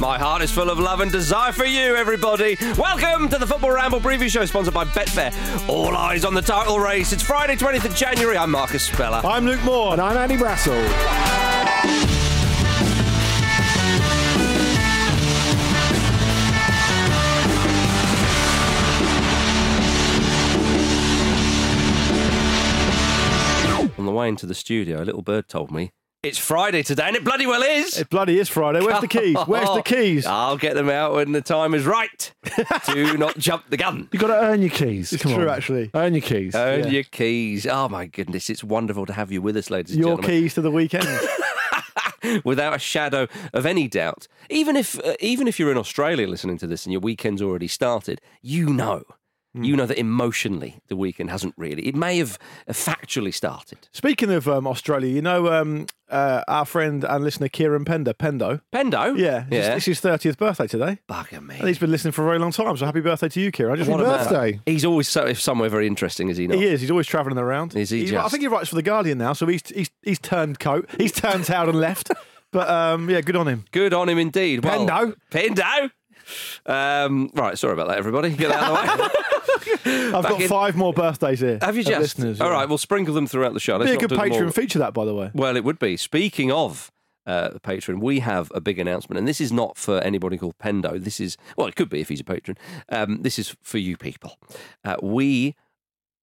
My heart is full of love and desire for you, everybody. Welcome to the Football Ramble Preview Show, sponsored by Betfair. All eyes on the title race. It's Friday, 20th of January. I'm Marcus Speller. I'm Luke Moore. And I'm Andy Brassell. On the way into the studio, a little bird told me it's Friday today, and it bloody well is. It bloody is Friday. Where's the keys? Where's the keys? I'll get them out when the time is right. Do not jump the gun. You've got to earn your keys. It's Come true, on. actually. Earn your keys. Earn Yeah. your keys. Oh my goodness, it's wonderful to have you with us, ladies and Your gentlemen. keys to the weekend. without a shadow of any doubt. Even if uh, even if you're in Australia listening to this and your weekend's already started, you know. You know that emotionally the weekend hasn't really. It may have uh, factually started. Speaking of um, Australia, you know um, uh, our friend and listener Kieran Pender, Pendo. Pendo? Yeah, Yeah. It's, it's his 30th birthday today. Bugger me. And he's been listening for a very long time, so happy birthday to you, Kieran. Just What want a to man. birthday. He's always so, somewhere very interesting, is he not? He is. He's always travelling around. Is he just? I think he writes for the Guardian now, so he's he's, he's turned coat. He's turned out and left. But um, yeah, good on him. Good on him indeed. Well, Pendo. Um, right, sorry about that, everybody. Get that out of the way. I've Back got in- five more birthdays here. Have you just? Listeners, All yeah. right, we'll sprinkle them throughout the show. Let's Be a good do them all. Patreon feature, that, by the way. Well, it would be. Speaking of uh, the patron, we have a big announcement, and this is not for anybody called Pendo. This is well, it could be if he's a patron. Um, this is for you people. Uh, we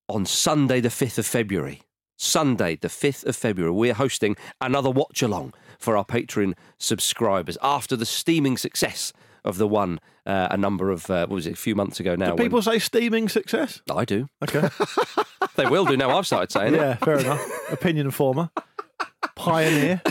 on Sunday, the fifth of February. Sunday, the 5th of February, we're hosting another watch along for our Patreon subscribers after the steaming success of the one uh, a number of, uh, what was it, a few months ago now. Do people say steaming success? I do. Okay. They will do now. I've started saying it. yeah, fair enough. Opinion former. Pioneer.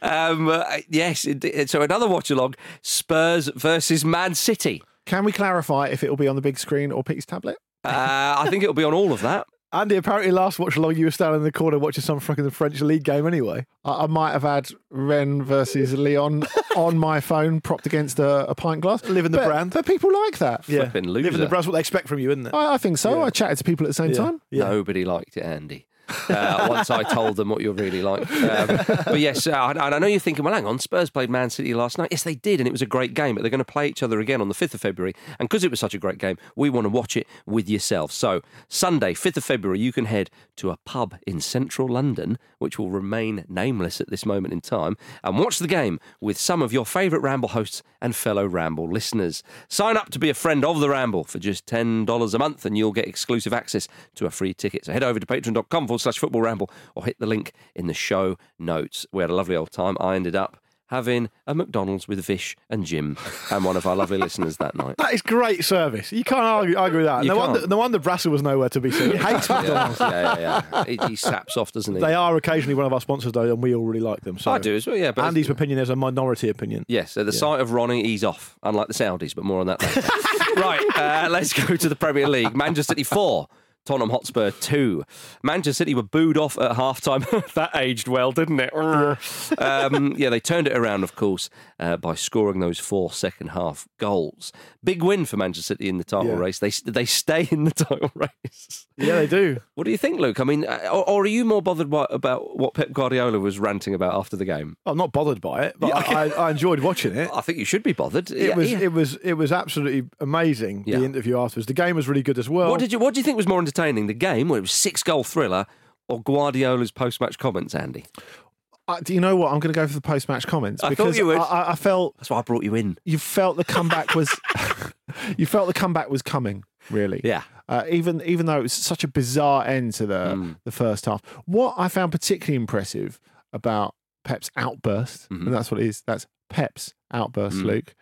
Um, uh, yes, it- it- so another watch along Spurs versus Man City. Can we clarify if it will be on the big screen or Pete's tablet? Uh, I think it'll be on all of that. Andy, apparently last watch along you were standing in the corner watching some fucking French league game anyway. I, I might have had Rennes versus Lyon on my phone propped against a, a pint glass. Living the But- brand. But people like that. Flipping loser. Living the brand's what they expect from you, isn't it? I, I think so. Yeah. I chatted to people at the same yeah. time. Yeah. Nobody liked it, Andy. Uh, once I told them what you're really like. Um, but yes, uh, and I know you're thinking, well, hang on, Spurs played Man City last night. Yes, they did, and it was a great game. But they're going to play each other again on the 5th of February, and because it was such a great game, we want to watch it with yourself. So Sunday, 5th of February, you can head to a pub in central London, which will remain nameless at this moment in time, and watch the game with some of your favourite Ramble hosts and fellow Ramble listeners. Sign up to be a friend of the Ramble for just $10 a month, and you'll get exclusive access to a free ticket. So head over to patreon.com forward slash football ramble or hit the link in the show notes. We had a lovely old time. I ended up having a McDonald's with Vish and Jim and one of our lovely listeners that night. That is great service. You can't argue, argue with that. You no, can't. wonder, no wonder Brassell was nowhere to be seen. He hates McDonald's. yeah, yeah. yeah. He, he saps off, doesn't he? They are occasionally one of our sponsors, though, and we all really like them. So I do as well, yeah. But Andy's opinion is a minority opinion. Yes, at the sight of Ronnie, he's off, unlike the Saudis, but more on that later. right, uh, let's go to the Premier League. Manchester City 4. Tottenham Hotspur 2. Manchester City were booed off at half time. that aged well, didn't it? um, yeah, they turned it around, of course, uh, by scoring those four second half goals. Big win for Manchester City in the title Yeah. race. They, they stay in the title race. Yeah, they do. What do you think, Luke? I mean, uh, or, or are you more bothered by, about what Pep Guardiola was ranting about after the game? I'm not bothered by it, but I, I, I enjoyed watching it. I think you should be bothered. It Yeah, was yeah. it was it was absolutely amazing. Yeah. The interview afterwards, the game was really good as well. What did you What do you think was more entertaining, the game where it was six goal thriller, or Guardiola's post match comments, Andy? Uh, do you know what? I'm going to go for the post match comments I thought because you would. I, I, felt That's why I brought you in. you felt the comeback was you felt the comeback was coming. Really, Yeah. Uh, even even though it was such a bizarre end to the Hmm. the first half. What I found particularly impressive about Pep's outburst, Mm-hmm. and that's what it is. That's Pep's outburst, Mm. Luke.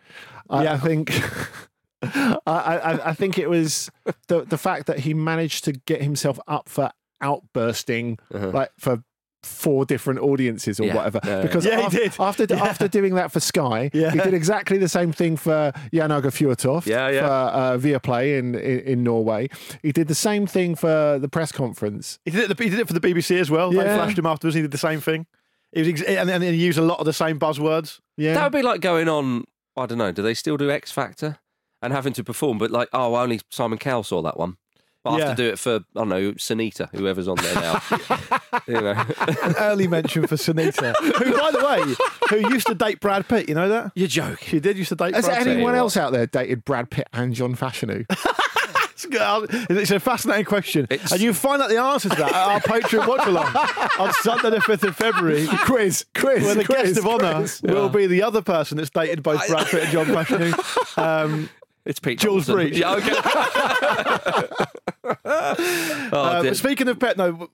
I, I think. I, I, I think it was the the fact that he managed to get himself up for outbursting like for four different audiences or Uh-huh. Yeah. whatever. Yeah, yeah. Because Yeah, he did. after after doing that for Sky, Yeah. he did exactly the same thing for Jan Åge Fjortoft Yeah, yeah. for uh, Viaplay in, in in Norway. He did the same thing for the press conference. He did it. He did it for the BBC as well. They flashed him afterwards. He did the same thing. He was ex- and, and he used a lot of the same buzzwords. Yeah, That would be like going on. I don't know. Do they still do X Factor and having to perform? But like, oh, only Simon Cowell saw that one. But I Yeah. have to do it for I don't know Sinitta, whoever's on there now. you know, An early mention for Sinitta, who, by the way, who used to date Brad Pitt. You know that? you're joking. She did used to date Has Brad Pitt. anyone else out there dated Brad Pitt and John Fashanu? It's a fascinating question, It's- and you find out the answer to that at our Patreon watch along on Sunday, the fifth of February. quiz, quiz, Where the quiz, guest of honour quiz. will be the other person that's dated both Brad Pitt and John Fashanu. Um, It's Pete Jules Thompson. Breach. Yeah, okay. oh, uh, but speaking of Pet, no,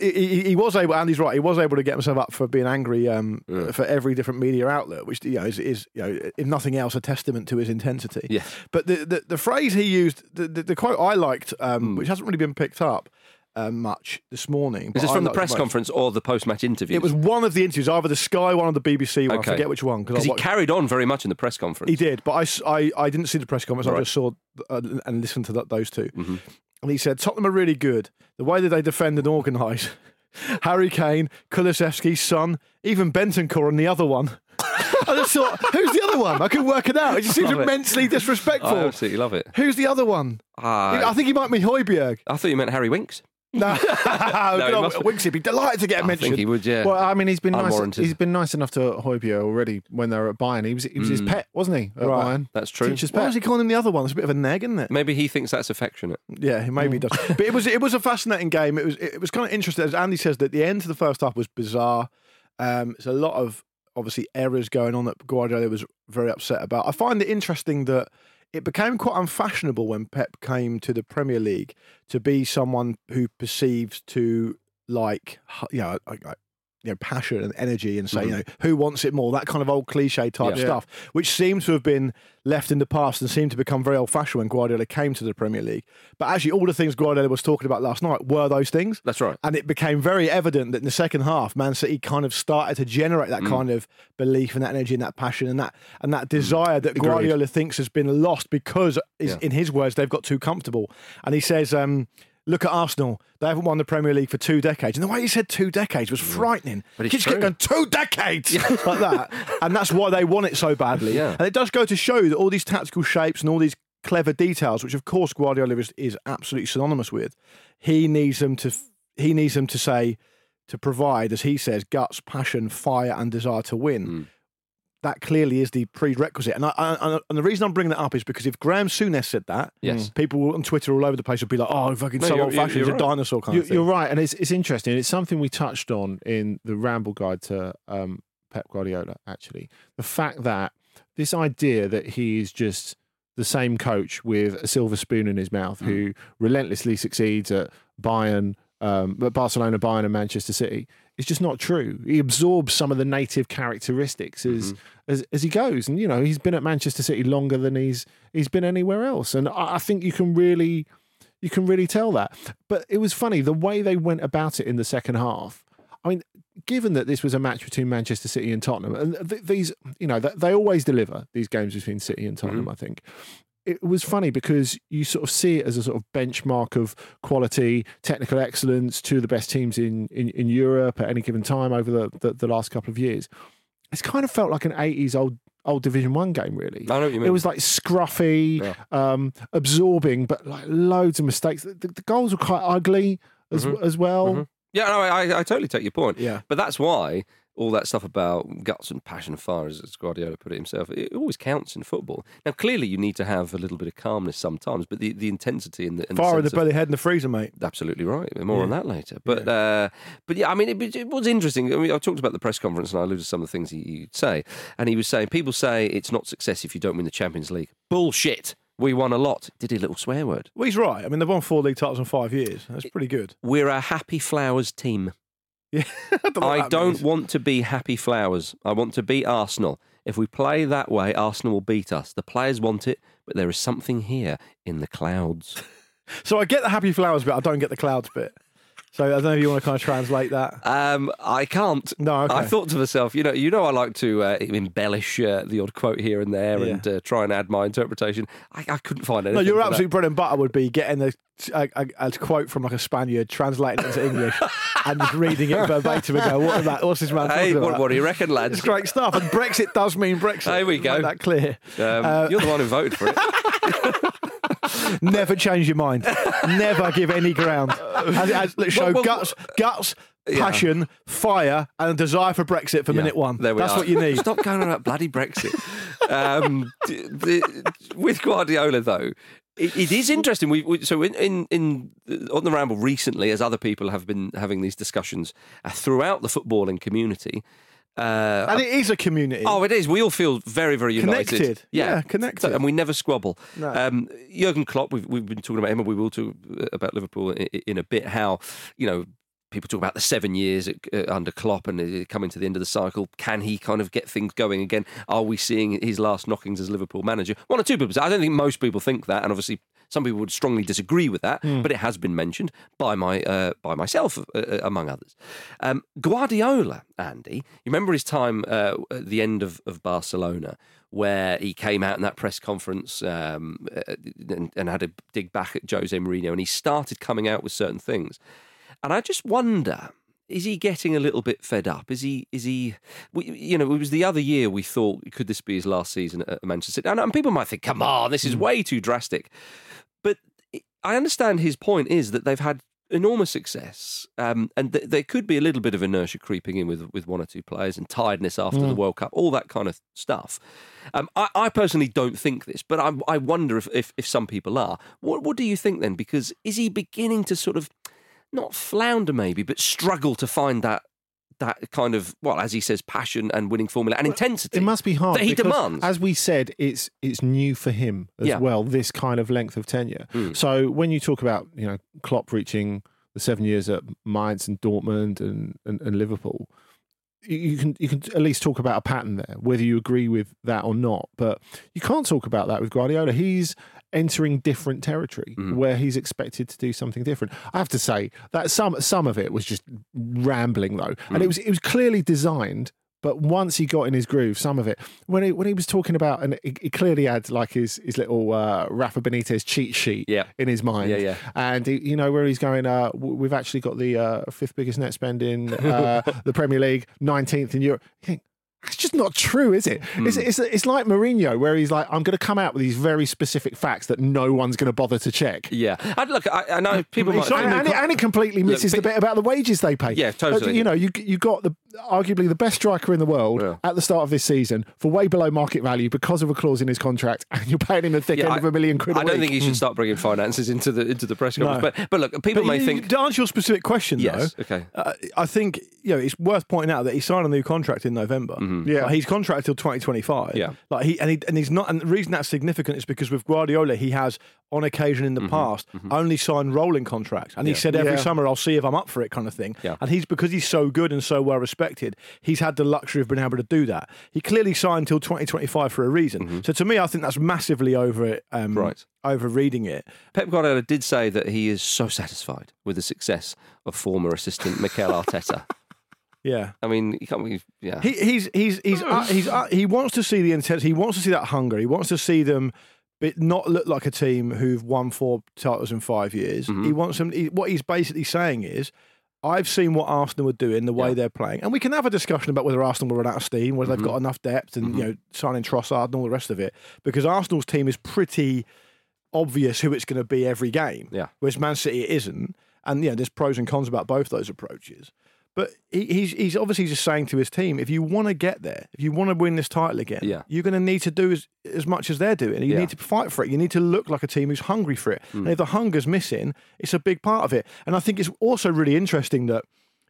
he, he- he was able. and he's right. He was able to get himself up for being angry um, for every different media outlet, which you know is, is you know, if nothing else, a testament to his intensity. Yeah. But the the, the phrase he used, the, the, the quote I liked, um, which hasn't really been picked up um, much this morning. Is this from the press conference or the post match interview? It was one of the interviews, either the Sky one or the BBC one. Okay. I forget which one because he watched- carried on very much in the press conference. He did, but I I didn't see the press conference. I just saw uh, and listened to th- those 2 Mm-hmm. And he said Tottenham are really good. The way that they defend and organise. Harry Kane, Kulusevski, Son, even Bentancur and the other one. I just thought, who's the other one? I couldn't work it out. It just seems Love it. immensely disrespectful. I absolutely love it. Who's the other one? Ah, I think he might be Højbjerg. I thought you meant Harry Winks. No, he no must be. Be delighted to get a I mention. think he would, yeah. Well, I mean, he's been nice. Unwarranted. He's been nice enough to Højbjerg already when they were at Bayern. He was he was his pet, wasn't he? At Mm. Right. Bayern, That's true. Teacher's Why pet. was he calling him the other one? It's a bit of a neg, isn't it? Maybe he thinks that's affectionate. Yeah, he maybe does. But it was it was a fascinating game. It was it was kind of interesting. As Andy says, that the end of the first half was bizarre. Um, there's a lot of obviously errors going on that Guardiola was very upset about. I find it interesting that it became quite unfashionable when Pep came to the Premier League to be someone who perceives to like you know like, you know passion and energy and say you know who wants it more that kind of old cliche type Yeah. stuff which seems to have been left in the past and seemed to become very old fashioned when Guardiola came to the Premier League but actually all the things Guardiola was talking about last night were those things That's right. and it became very evident that in the second half, Man City kind of started to generate Mm. that kind of belief and that energy and that passion and that and that desire that Guardiola thinks has been lost because, Yeah. in his words, they've got too comfortable. And he says, um, "Look at Arsenal; they haven't won the Premier League for two decades." And the way he said two decades was frightening. But Kids kept going two decades like that, and that's why they want it so badly. Yeah. And it does go to show that all these tactical shapes and all these clever details, which of course Guardiola is, is absolutely synonymous with, he needs them to. he needs them to say to provide, as he says, guts, passion, fire, and desire to win. Mm. That clearly is the prerequisite. And, I, I, and the reason I'm bringing that up is because if Graham Souness said that, Yes. people on Twitter all over the place would be like, "Oh, fucking No, so you're- old fashioned, you're he's a right. dinosaur kind You, of thing." you're right, and it's it's interesting. It's something we touched on in the Ramble Guide to um, Pep Guardiola. Actually, the fact that this idea that he is just the same coach with a silver spoon in his mouth, who relentlessly succeeds at Bayern, um, at Barcelona, Bayern, and Manchester City, is just not true. He absorbs some of the native characteristics as mm-hmm. as, as he goes, and you know he's been at Manchester City longer than he's he's been anywhere else, and I, I think you can really you can really tell that. But it was funny the way they went about it in the second half. I mean, given that this was a match between Manchester City and Tottenham, and th- these, you know, th- they always deliver these games between City and mm-hmm. Tottenham. I think it was funny because you sort of see it as a sort of benchmark of quality, technical excellence, two of the best teams in in, in Europe at any given time over the, the the last couple of years. It's kind of felt like an eighties old old Division One game, really. I know what you mean. It was like scruffy, Yeah. um, absorbing, but like loads of mistakes. The, the goals were quite ugly as Mhm. as well. Mhm. Yeah, no, I, I totally take your point. Yeah. But that's why all that stuff about guts and passion and fire, as Guardiola put it himself, it always counts in football. Now, clearly, you need to have a little bit of calmness sometimes, but the, the intensity and the, and the Fire in the sense of- belly, head in the freezer, mate. Absolutely right. More on that later. But uh, but yeah, I mean, it, it was interesting. I mean, I talked about the press conference and I alluded to some of the things he, he'd say, and he was saying people say it's not success if you don't win the Champions League. Bullshit. We won a lot. Did he a little swear word? Well, he's right. I mean, they've won four league titles in five years. That's pretty good. We're a happy flowers team. Yeah, I don't, I don't means. want to be happy flowers. I want to beat Arsenal. If we play that way, Arsenal will beat us. The players want it, but there is something here in the clouds. So I get the happy flowers bit. I don't get the clouds bit. So I don't know if you want to kind of translate that. Um, I can't. No, okay. I thought to myself, you know, you know, I like to uh, embellish uh, the odd quote here and there Yeah. and uh, try and add my interpretation. I, I couldn't find No, anything. your for that. absolute bread and butter would be getting a, a, a, a quote from like a Spaniard, translating it into English, and just reading it verbatim and go, "What that? What's this man Hey, what, what do you reckon, lads? It's great stuff, and Brexit does mean Brexit. There we Make go. that clear. Um, Uh, you're the one who voted for it. Never change your mind. Never give any ground. As, as, let's show Well, well, guts, guts, Yeah. passion, fire, and a desire for Brexit for Yeah, minute one. There we That's are. what you need. Stop going on about bloody Brexit. um, the- with Guardiola, though, it, it is interesting. We, we so in, in in on the ramble recently, as other people have been having these discussions uh, throughout the footballing community. Uh, And it is a community. Oh, it is. We all feel very, very united. Connected. Yeah, connected. and we never squabble. No. Um, Jurgen Klopp, we've, we've been talking about him, and we will talk about Liverpool in, in a bit. How you know people talk about the seven years at, uh, under Klopp and uh, coming to the end of the cycle. Can he kind of get things going again? Are we seeing his last knockings as Liverpool manager? One or two people. I don't think most people think that, and obviously some people would strongly disagree with that. But it has been mentioned by my uh, by myself, uh, uh, among others. Um, Guardiola, Andy, you remember his time uh, at the end of, of Barcelona. Where he came out in that press conference um, uh, and, and had a dig back at Jose Mourinho, and he started coming out with certain things. And I just wonder, is he getting a little bit fed up? Is he, is he, we, you know, it was the other year we thought, could this be his last season at Manchester City? And, and people might think, come on, this is way too drastic. I understand his point is that they've had enormous success, um, and th- there could be a little bit of inertia creeping in with with one or two players and tiredness after the World Cup, all that kind of stuff. Um, I, I personally don't think this, but I, I wonder if, if if some people are. What what do you think then? Because is he beginning to sort of not flounder maybe, but struggle to find that that kind of well, as he says, passion and winning formula and intensity. It must be hard that he demands. As we said, it's it's new for him as Yeah. well. This kind of length of tenure. Hmm. So when you talk about you know Klopp reaching the seven years at Mainz and Dortmund and, and, and Liverpool, you can you can at least talk about a pattern there, whether you agree with that or not. But you can't talk about that with Guardiola. He's entering different territory Mm-hmm. where he's expected to do something different. I have to say that some some of it was just rambling though, and Mm. it was it was clearly designed. But once he got in his groove, some of it when he when he was talking about, and he, he clearly had like his his little uh, Rafa Benitez cheat sheet Yeah. in his mind, Yeah, yeah. and he, you know where he's going. Uh, we've actually got the uh, fifth biggest net spend in uh, the Premier League, nineteenth in Europe. You think, It's just not true, is it? Hmm. It's, it's, it's like Mourinho, where he's like, I'm going to come out with these very specific facts that no one's going to bother to check. Yeah, I, look, I, I know people might. And, and, it, and it completely Look, misses the bit about the wages they pay. Yeah, totally. Uh, You know, you you got the arguably the best striker in the world Yeah. at the start of this season for way below market value because of a clause in his contract, and you're paying him the thick Yeah, end I- of a million quid. I I don't think he should start bringing finances into the into the press conference. No. But but look, people But may you- think to answer your specific question, Yes, though, okay. uh, I think you know it's worth pointing out that he signed a new contract in November. Yeah. Like, he's contracted till 2025. Mm-hmm. Yeah. like he and, he and he's not. And the reason that's significant is because with Guardiola, he has on occasion in the Mm-hmm. past only signed rolling contracts, and he said every Yeah. summer I'll see if I'm up for it, kind of thing. Yeah. And he's because he's so good and so well respected, he's had the luxury of being able to do that. He clearly signed till 2025 for a reason. So to me, I think that's massively over it. Um, Mm-hmm. Right. Over reading it. Pep Guardiola did say that he is so satisfied with the success of former assistant Mikel Arteta. Yeah. I mean, you can't be, yeah. He, he's he's he's uh, he's uh, he wants to see the intensity. He wants to see that hunger. He wants to see them, but not look like a team who've won four titles in five years. Mm-hmm. He wants them. He, what he's basically saying is. I've seen what Arsenal were doing, the way Yeah. they're playing, and we can have a discussion about whether Arsenal will run out of steam, whether Mm-hmm. they've got enough depth, and you know signing Trossard and all the rest of it. Because Arsenal's team is pretty obvious who it's going to be every game. Yeah. Whereas Man City it isn't, and you know there's pros and cons about both those approaches. But he, he's he's obviously just saying to his team, if you want to get there, if you want to win this title again, Yeah. you're going to need to do as, as much as they're doing. You Yeah. need to fight for it. You need to look like a team who's hungry for it. Hmm. And if the hunger's missing, it's a big part of it. And I think it's also really interesting that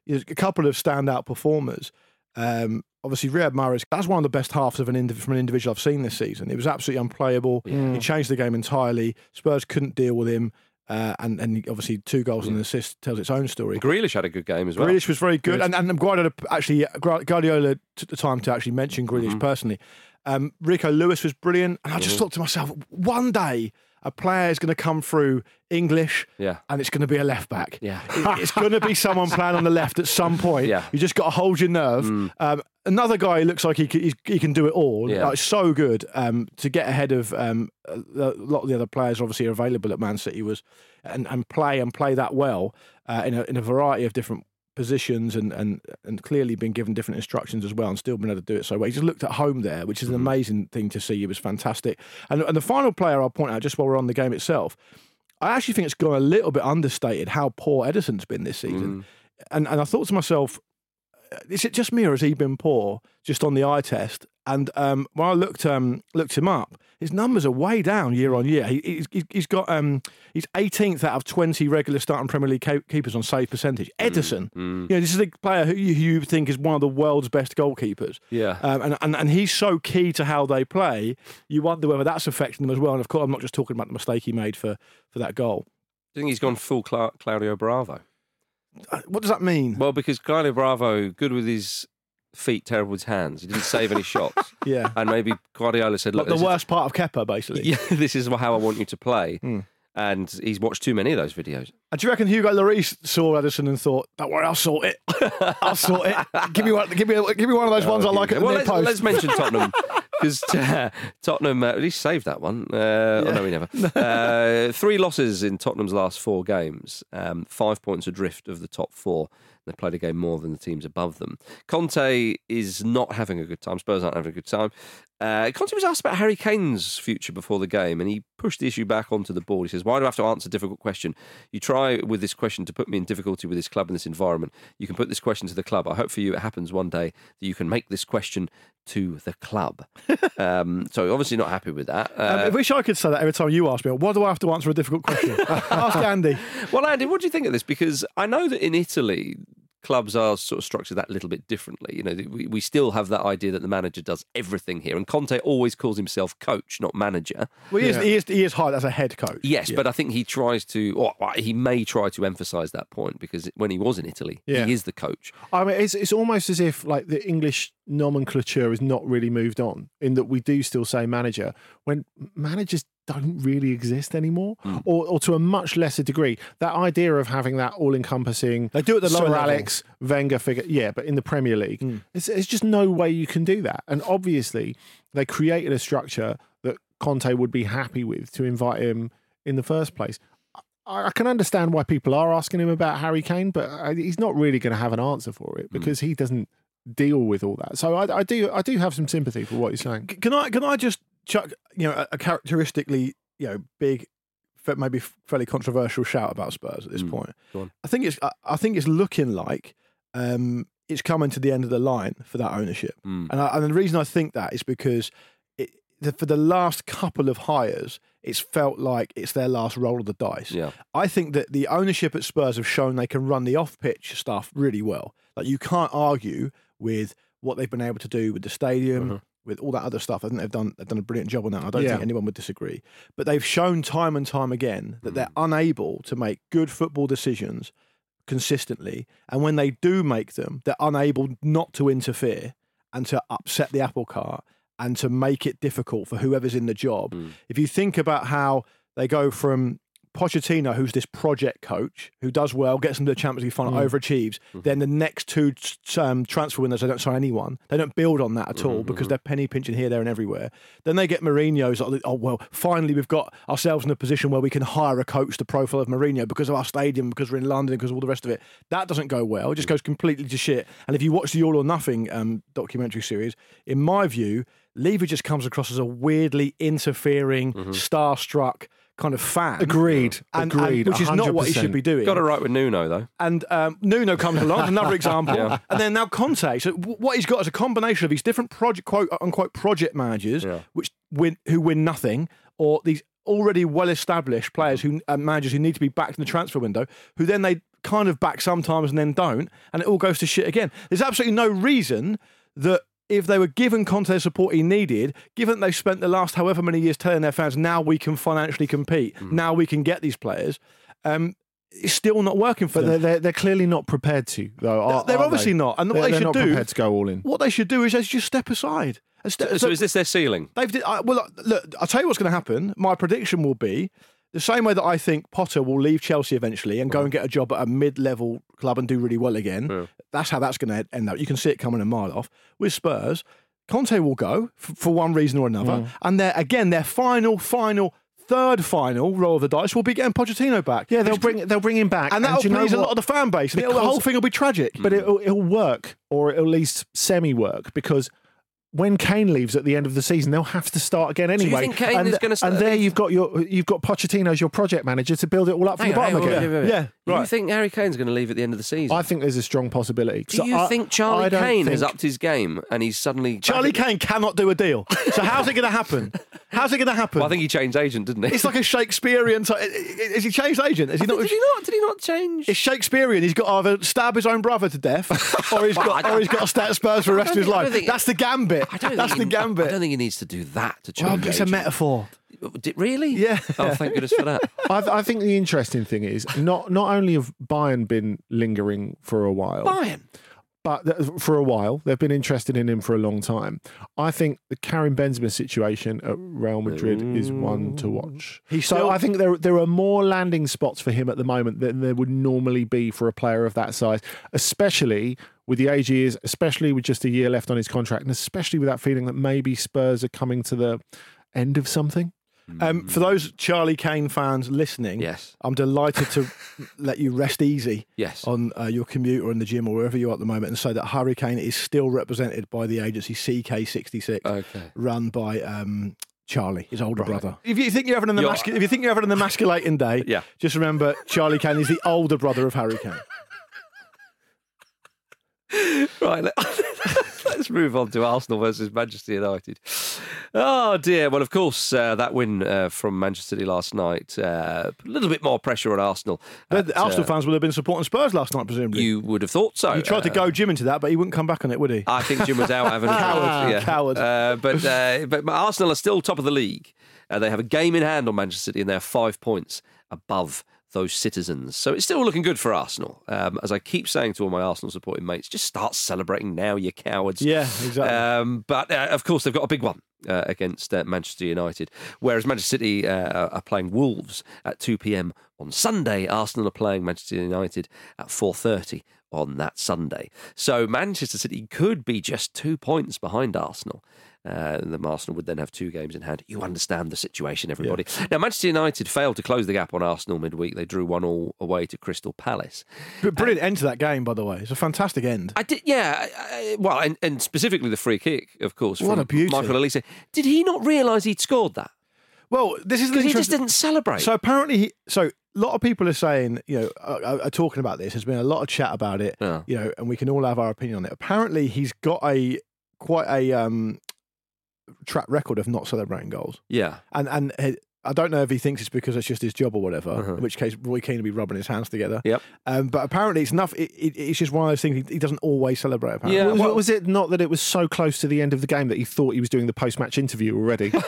there's a couple of standout performers. Um, obviously, Riyad Mahrez, that's one of the best halves of an indiv- from an individual I've seen this season. It was absolutely unplayable. He changed the game entirely. Spurs couldn't deal with him. Uh, and, and obviously, two goals and an assist tells its own story. Grealish had a good game as well. Grealish was very good, and and Guardiola actually Guardiola took the time to actually mention Grealish Mm-hmm. personally. Um, Rico Lewis was brilliant, and I just thought to myself, one day a player is going to come through English, Yeah. and it's going to be a left back. Yeah. It- it's going to be someone playing on the left at some point. Yeah. Mm. you just got to hold your nerve. Um, another guy who looks like he can, he can do it all. Yeah. Like, so good um, to get ahead of um, a a lot of the other players. Obviously, are available at Man City was and, and play and play that well uh, in a in a variety of different positions and, and and clearly been given different instructions as well and still been able to do it so well. He just looked at home there, which is an mm-hmm. amazing thing to see. It was fantastic. And, and the final player I'll point out just while we're on the game itself, I actually think it's gone a little bit understated how poor Ederson's been this season. Mm. And and I thought to myself, is it just me or has he been poor just on the eye test? And um, when I looked um, looked him up, his numbers are way down year on year. He, he's- he's, got um, he's 18th out of 20 regular starting Premier League keepers on save percentage. Ederson, you know, this is a player who you, you think is one of the world's best goalkeepers. Yeah. um, and, and and he's so key to how they play. You wonder whether that's affecting them as well. And of course, I'm not just talking about the mistake he made for for that goal. I think he's gone full Cla- Claudio Bravo. Uh, What does that mean? Well, because Claudio Bravo, good with his feet, terrible with his hands. He didn't save any shots. Yeah. And maybe Guardiola said, Like look, the this is- worst part of Kepa, basically. yeah, this is how I want you to play. Hmm. And he's watched too many of those videos. And do you reckon Hugo Lloris saw Ederson and thought, "Don't worry, I'll sort it. I'll sort it. Give me one. Give me. Give me one of those ones I like at the well, let's, post." let's mention Tottenham because uh, Tottenham uh, at least saved that one. Uh, Oh no, we never. Uh, three losses in Tottenham's last four games. Um, five points adrift of the top four. They played a game more than the teams above them. Conte is not having a good time. Spurs aren't having a good time. Uh, Conte was asked about Harry Kane's future before the game, and he pushed the issue back onto the board. He says, "Why do I have to answer a difficult question? You try with this question to put me in difficulty with this club and this environment. You can put this question to the club. I hope for you it happens one day that you can make this question to the club." um, so obviously not happy with that. Um, Uh, I wish I could say that every time you ask me. Why do I have to answer a difficult question? ask Andy. well, Andy, what do you think of this? Because I know that in Italy, clubs are sort of structured that little bit differently. You know, we, we still have that idea that the manager does everything here, and Conte always calls himself coach, not manager. Well, he, is, he is. He is hired as a head coach. Yes, Yeah. but I think he tries to, or he may try to emphasise that point because when he was in Italy, Yeah. he is the coach. I mean, it's it's almost as if like the English nomenclature has not really moved on in that we do still say manager when managers don't really exist anymore, Hmm. or, or to a much lesser degree. That idea of having that all-encompassing They do it at the Sir level. Alex Wenger figure, yeah, but in the Premier League, Hmm. it's, it's just no way you can do that. And obviously, they created a structure that Conte would be happy with to invite him in the first place. I I can understand why people are asking him about Harry Kane, but uh, he's not really going to have an answer for Hmm. it because he doesn't deal with all that. So I, I do I do have some sympathy for what you're saying. Can I can I just chuck you know a, a characteristically you know big, maybe fairly controversial shout about Spurs at this Mm, point? I think it's I, I think it's looking like um, it's coming to the end of the line for that ownership, Mm. and, I, and the reason I think that is because it, the, for the last couple of hires, it's felt like it's their last roll of the dice. Yeah. I think that the ownership at Spurs have shown they can run the off-pitch stuff really well. Like you can't argue with what they've been able to do with the stadium, Uh-huh. With all that other stuff. I think they've done they've done a brilliant job on that. I don't Yeah. think anyone would disagree. But they've shown time and time again that they're Mm. unable to make good football decisions consistently, and when they do make them, they're unable not to interfere and to upset the apple cart and to make it difficult for whoever's in the job. Mm. If you think about how they go from Pochettino, who's this project coach who does well, gets them to the Champions League final, Mm. overachieves. Mm-hmm. Then the next two um, transfer windows, they don't sign anyone. They don't build on that at Mm-hmm, all because they're penny pinching here, there, and everywhere. Then they get Mourinho's. like, Oh well, finally we've got ourselves in a position where we can hire a coach the profile of Mourinho because of our stadium, because we're in London, because of all the rest of it. That doesn't go well. It Mm. just goes completely to shit. And if you watch the All or Nothing um, documentary series, in my view, Levy just comes across as a weirdly interfering, Mm-hmm. starstruck kind of fan. Agreed. And- and- Agreed. which is not what he should be doing. Got it right with Nuno though. And um, Nuno comes along, another example. Yeah. And then now Conte. So what he's got is a combination of these different project, quote unquote, project managers, Yeah. which win, who win nothing, or these already well-established players who uh, managers who need to be backed in the transfer window, who then they kind of back sometimes and then don't, and it all goes to shit again. There's absolutely no reason that. If they were given Conte the support he needed, given they've spent the last however many years telling their fans, now we can financially compete, Mm. now we can get these players, um, it's still not working for But them. they're, they're, they're clearly not prepared to, though. are- They're obviously they? not. And what they're, they they're should not do- prepared to go all in. What they should do is they should just step aside. And ste- So, so is this their ceiling? they've did, I, well, look, I'll tell you what's going to happen. My prediction will be the same way that I think Potter will leave Chelsea eventually and go and get a job at a mid-level club and do really well again. Yeah. That's how that's going to end up. You can see it coming a mile off. With Spurs, Conte will go f- for one reason or another, Mm. and their again their final, final. Third final roll of the dice We'll be getting Pochettino back. Yeah, they'll bring they'll bring him back, and that'll know please a lot of the fan base. And the whole thing will be tragic. but it'll, it'll work, or it'll at least semi work, because when Kane leaves at the end of the season, they'll have to start again you anyway. think Kane and, is gonna start- and there you've got your you've got Pochettino as your project manager to build it all up from the bottom on, again. wait, wait, wait. Yeah, You think Harry Kane's going to leave at the end of the season? I think there's a strong possibility. Do So you I- think Charlie I don't Kane has upped his game and he's suddenly Charlie Kane cannot do a deal. So how's it going to happen? How's it going to happen? Well, I think he changed agent, didn't he? it's like a Shakespearean. T- is he changed agent? Is he not? did he not? Did he not change? It's Shakespearean. He's got to either stab his own brother to death, or he's Well, I got, or he's got to stay at Spurs for the rest of his life. That's the gambit. I don't That's the think he- gambit. I don't think he needs to do that to change. well, it's a metaphor. Did, really? Yeah. Oh, thank goodness for that. I, I think the interesting thing is not not only have Bayern been lingering for a while, Bayern. But for a while they've been interested in him for a long time. I think the Karim Benzema situation at Real Madrid is one to mm. watch. He's so still- I think there there are more landing spots for him at the moment than there would normally be for a player of that size, especially with the age he is, especially with just a year left on his contract, and especially with that feeling that maybe Spurs are coming to the end of something. Um, for those Charlie Kane fans listening, Yes. I'm delighted to let you rest easy Yes. on uh, your commute or in the gym or wherever you are at the moment and say that Hurricane is still represented by the agency CK66, Okay. run by um, Charlie, his older Right. brother. If you think you're having an You're- emascul- if you think you're having an emasculating day, Yeah. just remember Charlie Kane is the older brother of Harry Kane. Right, let- let's move on to Arsenal versus Manchester United. Oh dear. Well, of course, uh, that win uh, from Manchester City last night, uh, a little bit more pressure on Arsenal. The Arsenal uh, fans would have been supporting Spurs last night, presumably. You would have thought so. He tried to Uh, go Jim into that, but he wouldn't come back on it, would he? I think Jim was out having a Coward, drink. coward. Uh, but uh, but Arsenal are still top of the league. Uh, they have a game in hand on Manchester City, and they're five points above those citizens. So it's still looking good for Arsenal. Um, as I keep saying to all my Arsenal supporting mates, just start celebrating now, you cowards. Yeah, exactly. Um, but uh, of course, they've got a big one uh, against uh, Manchester United. Whereas Manchester City uh, are playing Wolves at 2 p.m. on Sunday, Arsenal are playing Manchester United at 4:30 on that Sunday. So Manchester City could be just two points behind Arsenal. Uh, the Arsenal would then have two games in hand. You understand the situation, everybody. Now, Manchester United failed to close the gap on Arsenal midweek. They drew one all away to Crystal Palace. But brilliant end to that game, by the way. It's a fantastic end. I did, yeah. I, well, and, and specifically the free kick, of course. What from a beauty. Michael Olise. Did he not realise he'd scored that? Well, this is Because he just didn't celebrate. So apparently, he, so a lot of people are saying, you know, are, are- are talking about this. There's been a lot of chat about it, Yeah. you know, and we can all have our opinion on it. Apparently, he's got a quite a um, track record of not celebrating goals, yeah. and and he, I don't know if he thinks it's because it's just his job or whatever. Uh-huh. In which case, Roy Keane will be rubbing his hands together. Yep. Um, but apparently, it's enough. It, it, it's just one of those things. He, he doesn't always celebrate. Apparently. Yeah, was, well- was it not that it was so close to the end of the game that he thought he was doing the post-match interview already?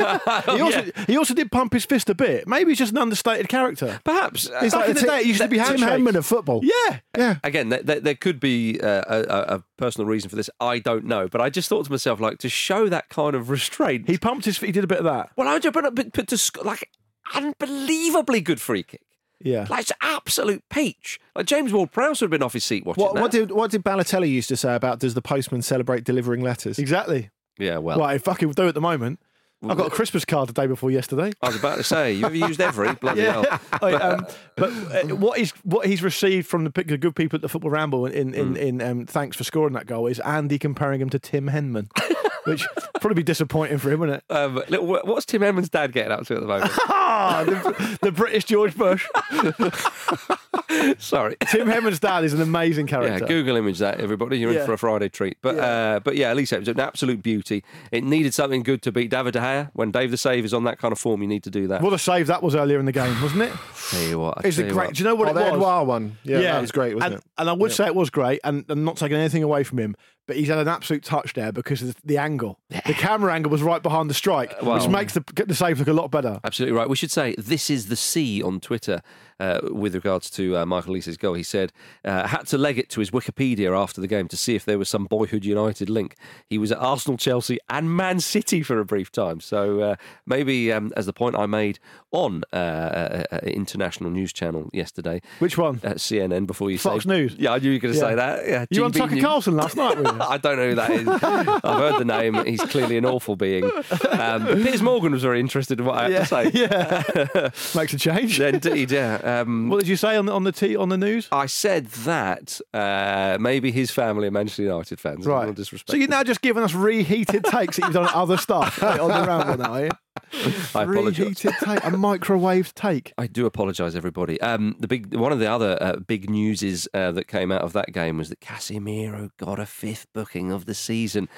He also, he also did pump his fist a bit. Maybe he's just an understated character. Perhaps. He's uh, Back in the Tim- day, it used to be Tim handshakes. Henman of football. Yeah. Yeah. again, there, there, there could be uh, a, a, a personal reason for this. I don't know, but I just thought to myself, like, to show that kind of restraint. He pumped his. He did a bit of that. well, I but, but, but to sc- like unbelievably good free kick, Yeah. like it's absolute peach. Like James Ward-Prowse would have been off his seat watching What, that. what did what did Balotelli used to say about does the postman celebrate delivering letters? Exactly. yeah, well, Well, I fucking do at the moment. I got a Christmas card the day before yesterday. I was about to say, you've used every bloody hell. I, um, but uh, what he's what he's received from the, the good people at the football ramble in in, in um, thanks for scoring that goal is Andy comparing him to Tim Henman, which probably be disappointing for him, wouldn't it? Um, little, what's Tim Edmonds' dad getting up to at the moment? Ah, the, the British George Bush. Sorry. Tim Henman's dad is an amazing character. Yeah, character. Google image that, everybody. You're Yeah. in for a Friday treat. But uh, but yeah, at least it was an absolute beauty. It needed something good to beat David De Gea. When Dave the Save is on that kind of form, you need to do that. What a save that was earlier in the game, wasn't it? tell you what, I It's a tell you great. what. Do you know what oh, it the was? Edouard one. Yeah, that was great, wasn't and, it? And I would say it was great, and I'm not taking anything away from him, but he's had an absolute touch there because of the, the angle. The camera angle was right behind the strike, which well- makes the, the save look a lot better. Absolutely right. We should say this is the C on Twitter uh, with regards to uh, Michael Olise's goal. He said uh, had to leg it to his Wikipedia after the game to see if there was some boyhood United link. He was at Arsenal, Chelsea, and Man City for a brief time. So uh, maybe, um, as the point I made on uh, uh, uh, international news channel yesterday, Which one? at CNN before you Fox say News? Yeah, I knew you were going to Yeah. say that. Yeah, You on Tucker News. Carlson last night? I don't know who that is. I've heard the name. He's clearly an awful being. Um, Piers Morgan was very interested in what I had to say. yeah, makes a change. Indeed, yeah. Um, What did you say on the on the t- on the news? I said that uh, maybe his family are Manchester United fans. Right. disrespect So you're now just giving us reheated takes that you've done on other stuff on the ramble now, are you? I. Reheated take, a microwaved take. I do apologise, everybody. Um, the big one of the other uh, big news is uh, that came out of that game was that Casemiro got a fifth booking of the season.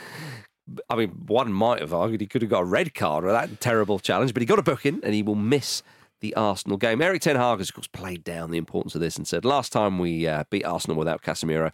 I mean, one might have argued he could have got a red card or that terrible challenge, but he got a booking and he will miss the Arsenal game. Erik Ten Hag has, of course, played down the importance of this and said, last time we uh, beat Arsenal without Casemiro,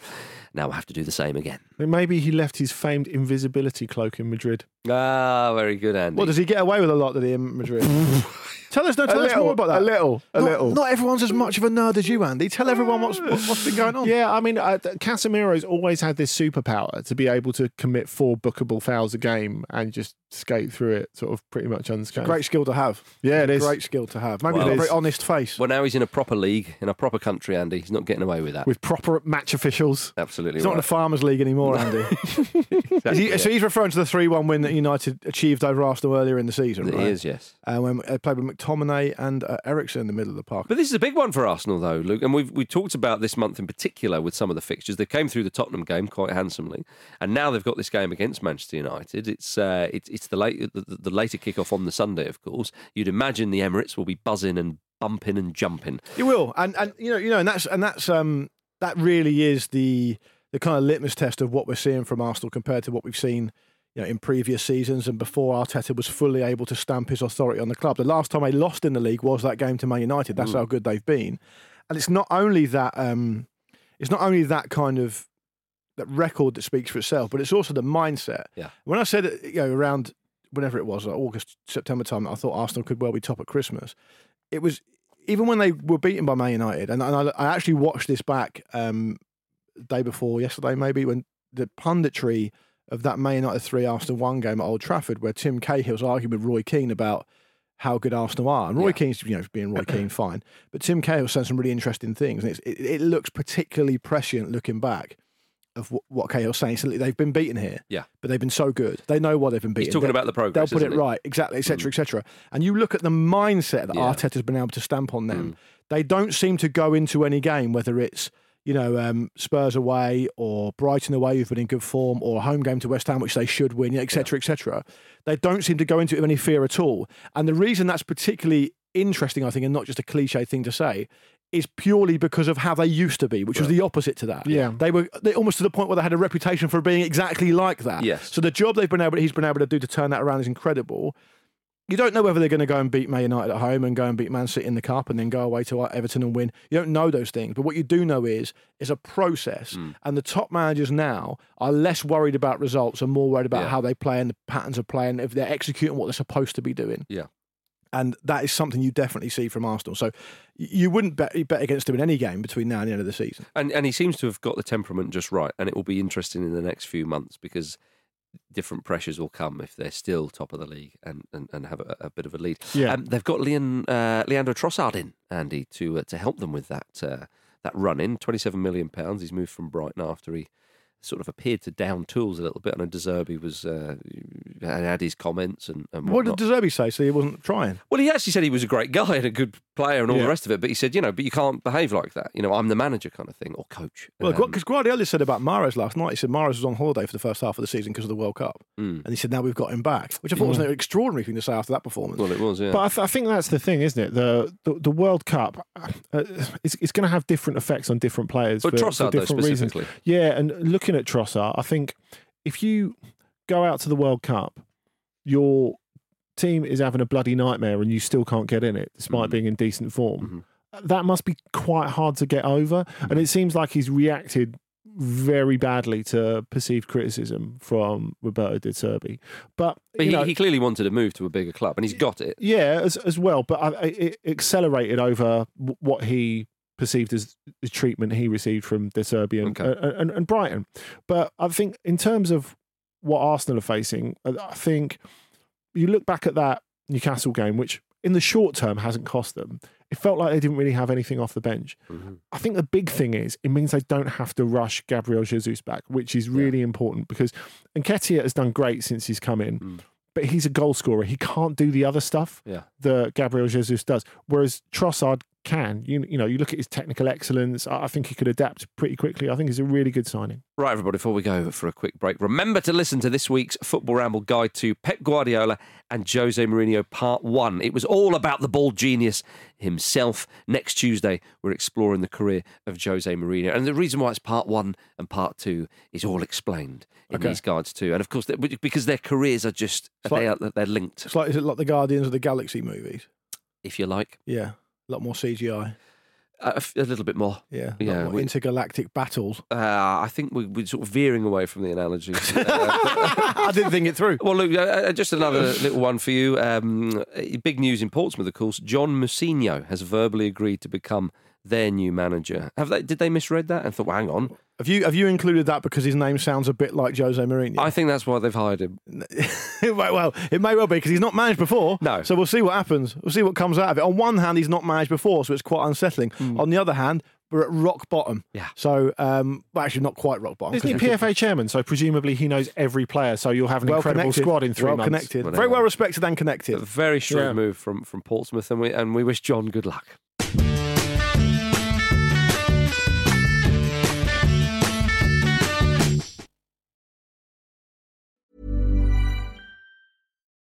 now we'll have to do the same again. Maybe he left his famed invisibility cloak in Madrid. Ah, very good, Andy. What does he get away with a lot? Did he in Madrid? tell us, no, tell us little, more about that. a little, a not, little. Not everyone's as much of a nerd as you, Andy. Tell everyone what's what's what's been going on. Yeah, I mean, uh, Casemiro's always had this superpower to be able to commit four bookable fouls a game and just skate through it, sort of pretty much unscathed. Great skill to have. Yeah, it is. Great skill to have. Maybe Well, a very honest face. Well, now he's in a proper league, in a proper country, Andy. He's not getting away with that. with proper match officials. Absolutely He's not in the Farmers League anymore, Andy. Is he- So he's referring to the 3 1 win that United achieved over Arsenal earlier in the season, It right? is, yes. Uh, when they played with McTominay and uh, Eriksen in the middle of the park. But this is a big one for Arsenal, though, Luke. And we've we talked about this month in particular with some of the fixtures. They came through the Tottenham game quite handsomely, and now they've got this game against Manchester United. It's uh, it's it's the late the, the later kickoff on the Sunday, of course. You'd imagine the Emirates will be buzzing and bumping and jumping. You will, and and you know, you know, and that's and that's um that really is the the kind of litmus test of what we're seeing from Arsenal compared to what we've seen. You know, in previous seasons and before Arteta was fully able to stamp his authority on the club. The last time they lost in the league was that game to Man United. That's how good they've been. And it's not only that um, it's not only that kind of that record that speaks for itself, but it's also the mindset. Yeah. When I said you know, around whenever it was, like August, September time, I thought Arsenal could well be top at Christmas. It was even when they were beaten by Man United, and, and I, I actually watched this back um, day before yesterday, maybe when the punditry of that Man United three Arsenal one game at Old Trafford, where Tim Cahill's arguing with Roy Keane about how good Arsenal are, and Roy Yeah. Keane's you know being Roy Keane fine, but Tim Cahill saying some really interesting things, and it's, it, it looks particularly prescient looking back of what, what Cahill's saying. So they've been beaten here, Yeah. but they've been so good. They know what they've been beaten. He's talking They- about the progress, They'll put it he? right, exactly, etc., etc. And you look at the mindset that Yeah. Arteta's been able to stamp on them. Mm. They don't seem to go into any game, whether it's you know um, Spurs away or Brighton away, who've been in good form, or a home game to West Ham, which they should win, etc., etc. They don't seem to go into it with any fear at all. And the reason that's particularly interesting, I think, and not just a cliche thing to say, is purely because of how they used to be, which was the opposite to that. Yeah. they were they almost to the point where they had a reputation for being exactly like that. Yes. So the job they've been able, he's been able to do to turn that around is incredible. You don't know whether they're going to go and beat Man United at home and go and beat Man City in the cup and then go away to Everton and win. You don't know those things, but what you do know is it's a process. Hmm. And the top managers now are less worried about results and more worried about Yeah. how they play and the patterns of play and if they're executing what they're supposed to be doing. Yeah. And that is something you definitely see from Arsenal. So you wouldn't bet, bet against him in any game between now and the end of the season. And and he seems to have got the temperament just right, and it will be interesting in the next few months because different pressures will come if they're still top of the league and, and, and have a, a bit of a lead. Yeah. Um, they've got Leon, uh, Leandro Trossard in, Andy, to uh, to help them with that uh, that run in. Twenty seven million pounds. He's moved from Brighton after he sort of appeared to down tools a little bit. I know De Zerbi was uh, had had his comments and, and What did whatnot. De Zerbi say? So he wasn't trying. Well, he actually said he was a great guy and a good player and all Yeah. the rest of it. But he said, you know, but you can't behave like that. You know, I'm the manager kind of thing or coach. Well, Um, because Guardiola said about Mahrez last night, he said Mahrez was on holiday for the first half of the season because of the World Cup, Mm. and he said now we've got him back, which I thought was an extraordinary thing to say after that performance. well, it was, yeah. But I, th- I think that's the thing, isn't it? The the, the World Cup, uh, it's, it's going to have different effects on different players But for, Trossard, for though, different reasons. Yeah, and looking at Trossard, I think if you go out to the World Cup, your team is having a bloody nightmare and you still can't get in it despite Mhm. being in decent form. Mm-hmm. That must be quite hard to get over. And it seems like he's reacted very badly to perceived criticism from Roberto De Zerbi. But, But he, know, he clearly wanted to move to a bigger club, and he's got it. yeah, as as well, but I, I- it accelerated over what he perceived as the treatment he received from the Serbian and, Okay. and, and, and Brighton. But I think in terms of what Arsenal are facing, I think you look back at that Newcastle game, which in the short term hasn't cost them. It felt like they didn't really have anything off the bench. Mm-hmm. I think the big thing is it means they don't have to rush Gabriel Jesus back, which is really important because Nketiah has done great since he's come in, mm. but he's a goal scorer. He can't do the other stuff Yeah. that Gabriel Jesus does, whereas Trossard can. You, you know, you look at his technical excellence. I I think he could adapt pretty quickly. I think he's a really good signing. Right, everybody, before we go for a quick break, remember to listen to this week's Football Ramble guide to Pep Guardiola and Jose Mourinho Part 1. It was all about the ball genius himself. Next Tuesday, we're exploring the career of Jose Mourinho. And the reason why it's Part 1 and Part 2 is all explained in Okay. these guides too. And of course, because their careers are just, It's like- they are, they're linked, It's like is it like the Guardians of the Galaxy movies? if you like. Yeah, a lot more CGI. a little bit more. Yeah, a Yeah, we- intergalactic battles. Uh, I think we, we're sort of veering away from the analogy. Uh, I didn't think it through. Well, look, uh, just another little one for you. Um, big news in Portsmouth, of course. John Mousinho has verbally agreed to become their new manager. Have they? Did they misread that and thought, well, hang on? Have you have you included that because his name sounds a bit like Jose Mourinho? I think that's why they've hired him. well, well, it may well be because he's not managed before. No. So we'll see what happens. We'll see what comes out of it. On one hand, he's not managed before, so it's quite unsettling. On the other hand, we're at rock bottom. Yeah. So, um, well, actually, not quite rock bottom. Isn't he 'cause PFA chairman? So presumably he knows every player. So you'll have an well incredible connected, squad in three well months. connected, Whatever. very well respected and connected. A very shrewd Yeah. move from, from Portsmouth, and we and we wish John good luck.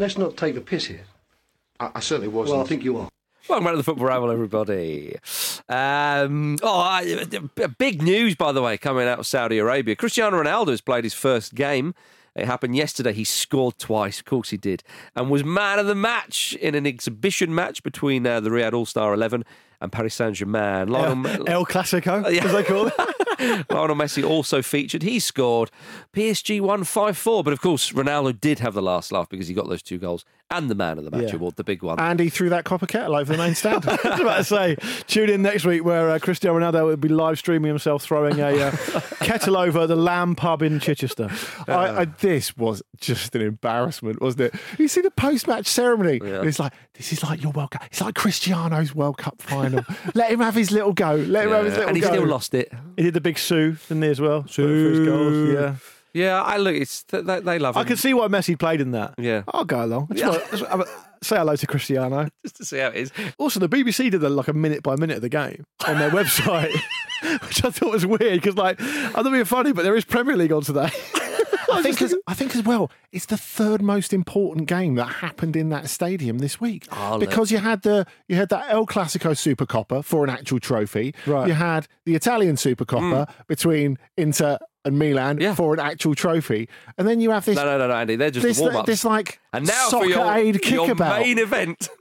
Let's not take the piss here. I, I certainly wasn't. Well, I think you are. Welcome back to the Football Ramble, everybody. Um, oh, I- big news, by the way, coming out of Saudi Arabia. Cristiano Ronaldo has played his first game. It happened yesterday. He scored twice, of course he did, and was man of the match in an exhibition match between uh, the Riyadh All Star 11 and Paris Saint Germain. Lionel, El Clasico, Yeah. as they call it. Lionel Messi also featured. He scored. PSG won 5 4. But of course, Ronaldo did have the last laugh because he got those two goals and the man of the match Yeah. award, the big one. And he threw that copper kettle over the main stand. I was about to say, tune in next week where uh, Cristiano Ronaldo will be live streaming himself throwing a uh, kettle over the Lamb pub in Chichester. I, I, this was just an embarrassment, wasn't it? You see the post-match ceremony. and It's like this is like your World Cup. It's like Cristiano's World Cup final. Let him have his little go. Let him have his Yeah, little and he go. still lost it. He did the big Sue, didn't he, as well? For his goals, yeah. Yeah, I look. It's they, they love him. I can see why Messi played in that. Yeah. I'll go along. That's what- have a- say hello to Cristiano. just to see how it is. Also, the BBC did a, like a minute by minute of the game on their website, which I thought was weird because, like, I'm not being funny, but there is Premier League on today. I think, as, I think as well, it's the third most important game that happened in that stadium this week Oh, look. because you had the you had that El Clasico Super Coppa for an actual trophy. Right. You had the Italian Super Coppa between Inter and Milan. Yeah. for an actual trophy, and then you have this No, no, no, no, Andy. They're just this the warm ups. this like and now soccer for your, aid your kickabout. main event.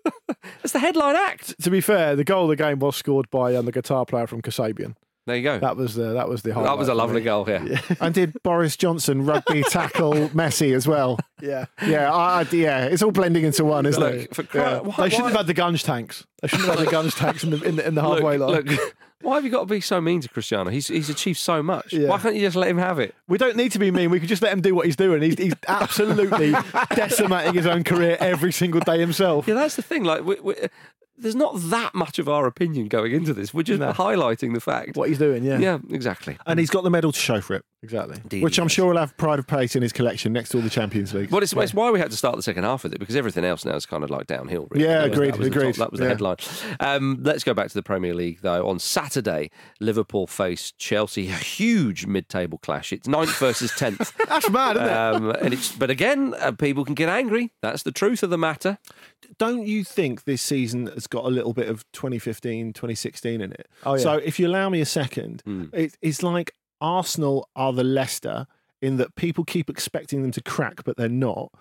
It's the headline act. to be fair, the goal of the game was scored by um, the guitar player from Kasabian. There you go. That was the that was the highlight. That was a lovely me. goal yeah. and did Boris Johnson rugby tackle Messi as well? Yeah. Yeah, I, I- yeah, it's all blending into one, isn't Look, it? for cry- Yeah. why- They shouldn't why- have had the guns tanks. They shouldn't have had the guns tanks in the in the, in the halfway line. look, look, why have you got to be so mean to Cristiano? He's he's achieved so much. Yeah. Why can't you just let him have it? We don't need to be mean. We could just let him do what he's doing. He's, he's absolutely decimating his own career every single day himself. Yeah, that's the thing. Like, we, we, there's not that much of our opinion going into this. We're just No. highlighting the fact. What he's doing, yeah, Yeah, exactly. And he's got the medal to show for it, exactly. Indeed which I'm does. sure will have pride of place in his collection next to all the Champions League. Well, it's, it's why we had to start the second half with it because everything else now is kind of like downhill. Really. Yeah, That was- agreed, That was, the, agreed. top- that was the Yeah. headline. Um, let's go back to the Premier League though. On Saturday, Liverpool faced Chelsea. A huge mid-table clash. It's ninth versus tenth. That's mad, isn't it? Um, and it's, but again, uh, people can get angry. That's the truth of the matter. Don't you think this season has got a little bit of 2015, 2016 in it? Oh, yeah. So if you allow me a second, Hmm. it, it's like Arsenal are the Leicester in that people keep expecting them to crack, but they're not.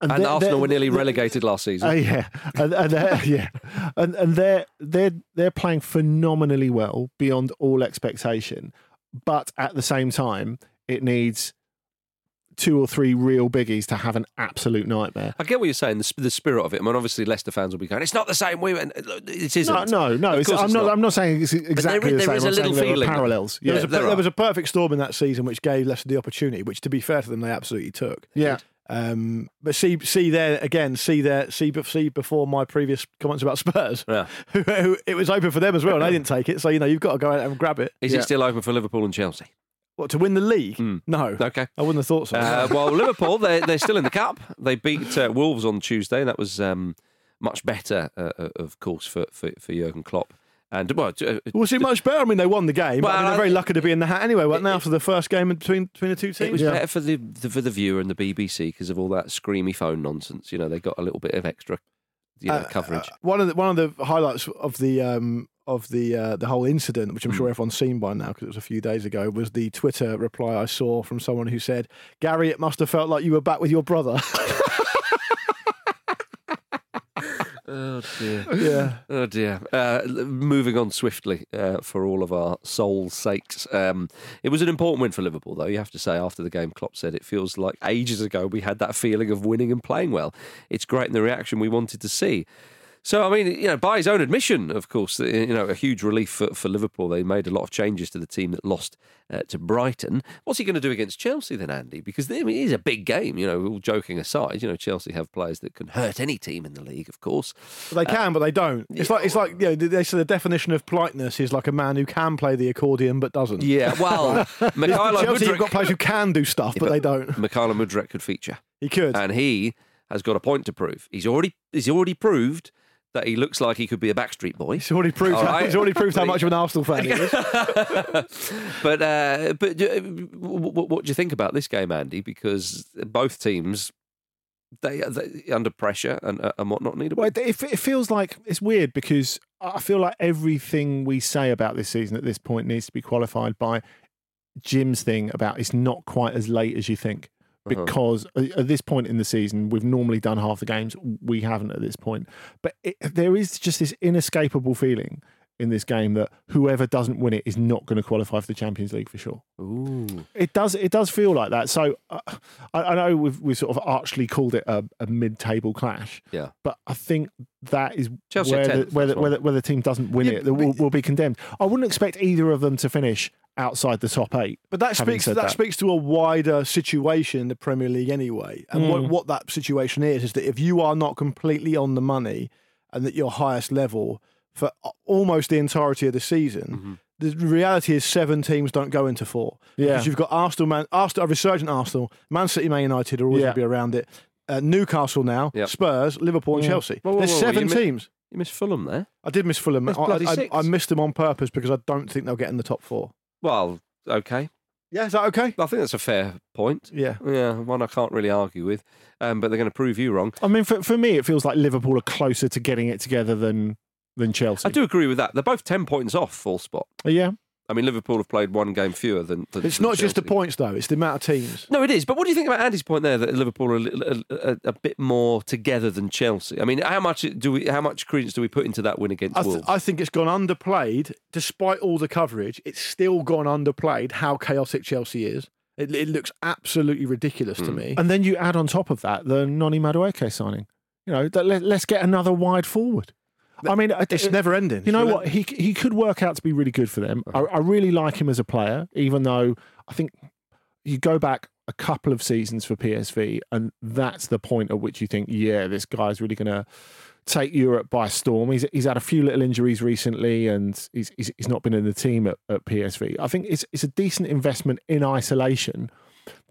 And, they're- Arsenal they're- were nearly relegated last season. Oh yeah, and, and they're, yeah, and and they're they're they're playing phenomenally well beyond all expectation, but at the same time, it needs two or three real biggies to have an absolute nightmare. I get what you're saying. The, the spirit of it. I mean, obviously, Leicester fans will be going, "It's not the same." We went. It isn't. No, no, no. Of It's, I'm it's not, not. I'm not saying it's exactly there the same. is a I'm saying little there are feeling. parallels. There, was a, there there was a perfect storm in that season which gave Leicester the opportunity, which, to be fair to them, they absolutely took. yeah. Um, but see, see there again, see there, see, be- see before my previous comments about Spurs, Yeah. who, who, it was open for them as well, and they didn't take it. So you know you've got to go out and grab it. Is Yeah. it still open for Liverpool and Chelsea? What to win the league? No. Okay. I wouldn't have thought so. Uh, well, Liverpool, they're, they're still in the cup. They beat uh, Wolves on Tuesday. That was um, much better, uh, uh, of course, for, for, for Jurgen Klopp. And well, uh, Was it much better? I mean, they won the game. but I mean, they're very lucky to be in the hat anyway, weren't they? After the first game between between the two teams. it was better for the, the for the viewer and the BBC because of all that screamy phone nonsense. You know, they got a little bit of extra, you know, Uh, coverage. uh, one of the one of the highlights of the um, of the uh, the whole incident, which I'm Hmm. sure everyone's seen by now because it was a few days ago, was the Twitter reply I saw from someone who said, "Gary, it must have felt like you were back with your brother." Oh dear. Yeah. Oh dear. Uh, moving on swiftly uh, for all of our souls' sakes. Um, it was an important win for Liverpool, though. You have to say, after the game, Klopp said it feels like ages ago we had that feeling of winning and playing well. It's great in the reaction we wanted to see. So, I mean, you know, by his own admission, of course, uh, you know, a huge relief for, for Liverpool. They made a lot of changes to the team that lost uh, to Brighton. What's he going to do against Chelsea then, Andy? Because I mean, it is a big game, you know, all joking aside. You know, Chelsea have players that can hurt any team in the league, of course. they can, but they don't. It's like it's like you know they say the definition of politeness is like a man who can play the accordion but doesn't. Yeah, well, Mikhailo Chelsea have got players who can do stuff, but they don't. Mikhailo Mudryk could feature. He could. and he has got a point to prove. He's already he's already proved that he looks like he could be a Backstreet Boy. He's already proved. How, right. He's already proved how much of an Arsenal fan he is. but uh, but uh, what, what do you think about this game, Andy? Because both teams. They, they under pressure and, uh, and whatnot need Well, it it feels like it's weird because I feel like everything we say about this season at this point needs to be qualified by Jim's thing about it's not quite as late as you think. Uh-huh. Because at this point in the season, we've normally done half the games. We haven't at this point. But it, there is just this inescapable feeling in this game that whoever doesn't win it is not going to qualify for the Champions League for sure. Ooh. It does. It does feel like that. So uh, I, I know we've we sort of archly called it a, a mid-table clash. Yeah. But I think that is Chelsea where are the, where, the, where, the, where the team doesn't win Yeah, it, that will, will be condemned. I wouldn't expect either of them to finish outside the top eight. But that speaks said that, speaks to a wider situation in the Premier League anyway. And what, Mm. what that situation is is that if you are not completely on the money and at your highest level for almost the entirety of the season, the reality is seven teams don't go into four. Yeah. Because you've got Arsenal, Man, Arsenal, a resurgent Arsenal, Man City, Man United are always Yeah. going to be around it. Uh, Newcastle now, Yep. Spurs, Liverpool, and Yeah. Chelsea. Whoa, whoa, There's whoa, seven you mi- teams. You missed Fulham there. I did miss Fulham. I, I. I missed them on purpose because I don't think they'll get in the top four. Well, okay. Yeah, is that okay? I think that's a fair point. Yeah. Yeah, one I can't really argue with. Um, but they're going to prove you wrong. I mean, for, for me, it feels like Liverpool are closer to getting it together than than Chelsea. I do agree with that. They're both 10 points off full spot. Yeah. I mean, Liverpool have played one game fewer than. than It's than not just the points, though. It's the amount of teams. No, it is. But what do you think about Andy's point there that Liverpool are a, a, a, a bit more together than Chelsea? I mean, how much do we? How much credence do we put into that win against I, th- Wolves? I think it's gone underplayed, despite all the coverage. It's still gone underplayed how chaotic Chelsea is. It, it looks absolutely ridiculous Hmm. to me. And then you add on top of that the Noni Madueke signing. You know, that let, let's get another wide forward. I mean, It's it- never ending. You know what? He he could work out to be really good for them. I, I really like him as a player, even though I think you go back a couple of seasons for PSV, and that's the point at which you think, yeah, this guy's really going to take Europe by storm. He's he's had a few little injuries recently, and he's he's, he's not been in the team at, at PSV. I think it's it's a decent investment in isolation,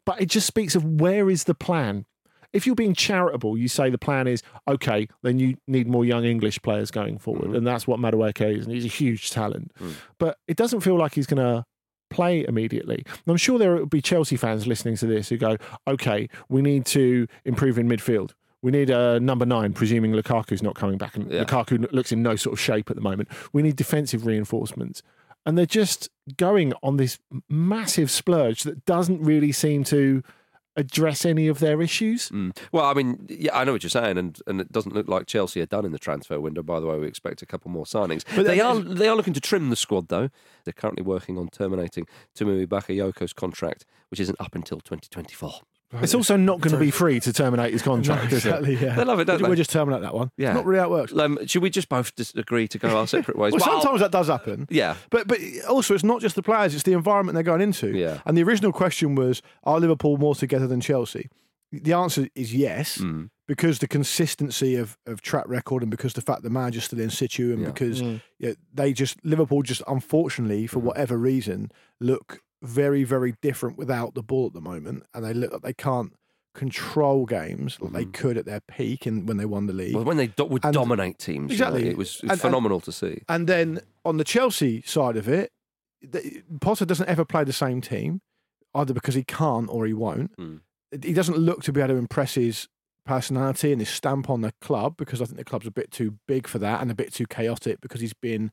but it just speaks of where is the plan. If you're being charitable, you say the plan is okay, then you need more young English players going forward, mm-hmm. and that's what Madueke is, and he's a huge talent. Mm. But it doesn't feel like he's going to play immediately. And I'm sure there will be Chelsea fans listening to this who go, okay, we need to improve in midfield. We need a number nine, presuming Lukaku's not coming back, and Yeah. Lukaku looks in no sort of shape at the moment. We need defensive reinforcements. And they're just going on this massive splurge that doesn't really seem to address any of their issues. Mm. Well, I mean, yeah, I know what you're saying, and, and it doesn't look like Chelsea are done in the transfer window. By the way, we expect a couple more signings. But they are they are looking to trim the squad, though. They're currently working on terminating Tiémoué Bakayoko's contract, which isn't up until 2024. It's also not going to be free to terminate his contract, is it? yeah. They love it, don't we'll they? just terminate that one. Yeah. Not really how it works. Um, should we just both just agree to go our separate ways? Well, sometimes that does happen. yeah. But but also, it's not just the players; it's the environment they're going into. Yeah. And the original question was: Are Liverpool more together than Chelsea? The answer is yes, Mm. because the consistency of, of track record, and because the fact the manager's still in situ, and Yeah. because Mm. yeah, they just Liverpool just unfortunately for whatever reason look very, very different without the ball at the moment, and they look like they can't control games like they could at their peak and when they won the league. Well, when they do- would And- dominate teams, you know, Exactly. it was, it was And- and- phenomenal to see. And then on the Chelsea side of it, the- Potter doesn't ever play the same team, either because he can't or he won't. Mm. He doesn't look to be able to impress his personality and his stamp on the club because I think the club's a bit too big for that and a bit too chaotic because he's been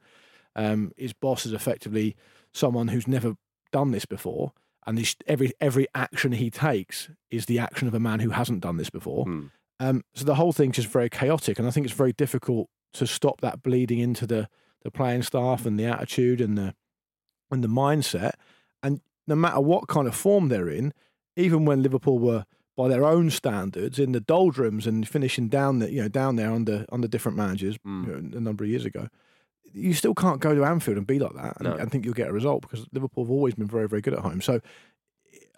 um, his boss is effectively someone who's never done this before. And he's, every every action he takes is the action of a man who hasn't done this before. Mm. Um, so the whole thing's just very chaotic, and I think it's very difficult to stop that bleeding into the the playing staff and the attitude and the and the mindset. And no matter what kind of form they're in, even when Liverpool were by their own standards in the doldrums and finishing down the you know down there under under different managers Mm. you know, a number of years ago, you still can't go to Anfield and be like that and, No. and think you'll get a result because Liverpool have always been very very good at home. So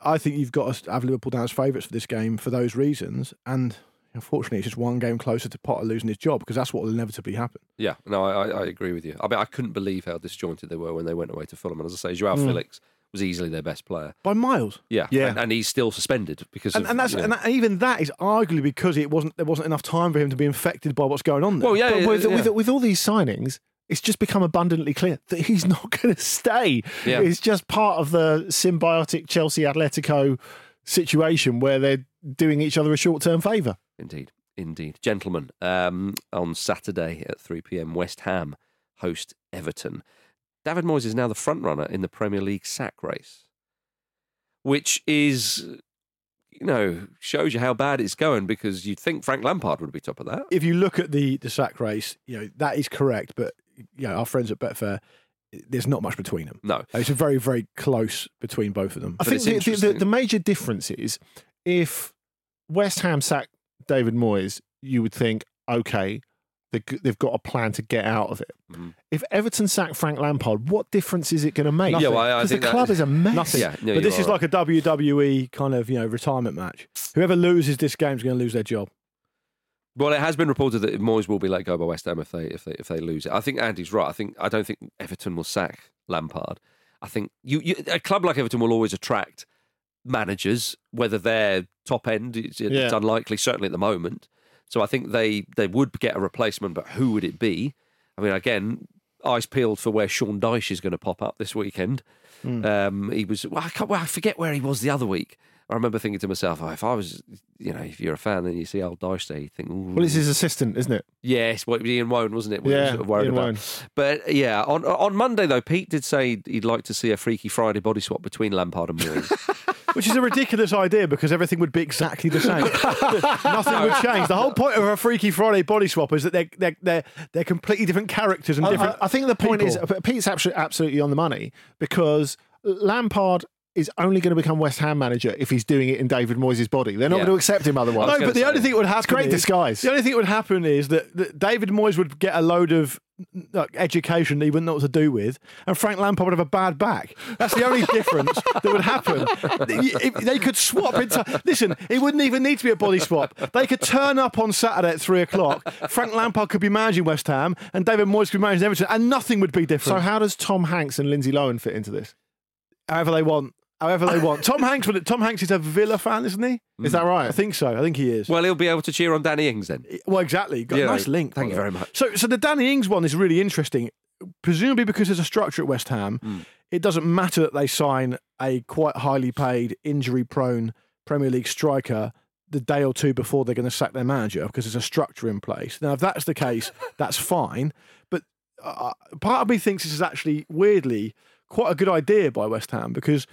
I think you've got to have Liverpool down as favourites for this game for those reasons. And unfortunately, it's just one game closer to Potter losing his job because that's what will inevitably happen. Yeah, no, I, I, agree with you. I mean, I couldn't believe how disjointed they were when they went away to Fulham. And as I say, Joao Mm. Felix was easily their best player. By miles. Yeah, Yeah. and, and he's still suspended because And, of, and that's you know- and that, even that is arguably because it wasn't there wasn't enough time for him to be infected by what's going on there. Well, yeah, but with, yeah. with, with all these signings, it's just become abundantly clear that he's not going to stay. Yeah. It's just part of the symbiotic Chelsea Atletico situation where they're doing each other a short term favour. Indeed, indeed, gentlemen. Um, on Saturday at three pm, West Ham host Everton. David Moyes is now the front runner in the Premier League sack race, which is, you know, shows you how bad it's going because you'd think Frank Lampard would be top of that. if you look at the the sack race, you know that is correct. But you know, our friends at Betfair, there's not much between them. No, it's a very very close between both of them. I think the, the, the, the major difference is if West Ham sack David Moyes, you would think, okay, they- they've got a plan to get out of it. Mm-hmm. If Everton sack Frank Lampard, what difference is it going to make? Yeah, well, I- I Because the that- club is a mess. Nothing. Yeah, no, but this is are like a WWE kind of you know retirement match. Whoever loses this game is going to lose their job. Well, it has been reported that Moyes will be let go by West Ham if they if they if they lose it. I think Andy's right. I think I don't think Everton will sack Lampard. I think you, you a club like Everton will always attract managers, whether they're top end. It's, it's Yeah. unlikely, certainly at the moment. So I think they they would get a replacement, but who would it be? I mean, again, eyes peeled for where Sean Dyche is going to pop up this weekend. Hmm. Um, he was. Well I, can't, well, I forget where he was the other week. I remember thinking to myself, oh, if I was, you know, if you're a fan and you see old Dyche there, you think, Ooh. Well, it's his assistant, isn't it? Yes, well, it was Ian Woan, wasn't it? we were Yeah, sort of Ian about. Woan. But yeah, on on Monday though, Pete did say he'd like to see a Freaky Friday body swap between Lampard and Moyes. Which is a ridiculous idea because everything would be exactly the same. Nothing would change. The whole point of a Freaky Friday body swap is that they're they're they're, they're completely different characters and I- different. I, I think the point is people. uh, Pete's absolutely, absolutely on the money because Lampard is only going to become West Ham manager if he's doing it in David Moyes' body. They're not Yeah. going to accept him otherwise. No, but the only thing that would happen great is, disguise. The only thing that would happen is that, that David Moyes would get a load of like, education that he wouldn't know what to do with, and Frank Lampard would have a bad back. That's the only difference that would happen. If they could swap into. Listen, it wouldn't even need to be a body swap. They could turn up on Saturday at three o'clock. Frank Lampard could be managing West Ham, and David Moyes could be managing Everton, and nothing would be different. So how does Tom Hanks and Lindsay Lohan fit into this? however they want. However they want. Tom Hanks. would- Tom Hanks is a Villa fan, isn't he? Is that right? I think so. I think he is. well, he'll be able to cheer on Danny Ings then. Well, exactly. Got Yeah, a nice link. thank you very much. So, so the Danny Ings one is really interesting, presumably because there's a structure at West Ham. Hmm. It doesn't matter that they sign a quite highly paid, injury-prone Premier League striker the day or two before they're going to sack their manager because there's a structure in place. Now, if that's the case, that's fine. But uh, part of me thinks this is actually weirdly quite a good idea by West Ham because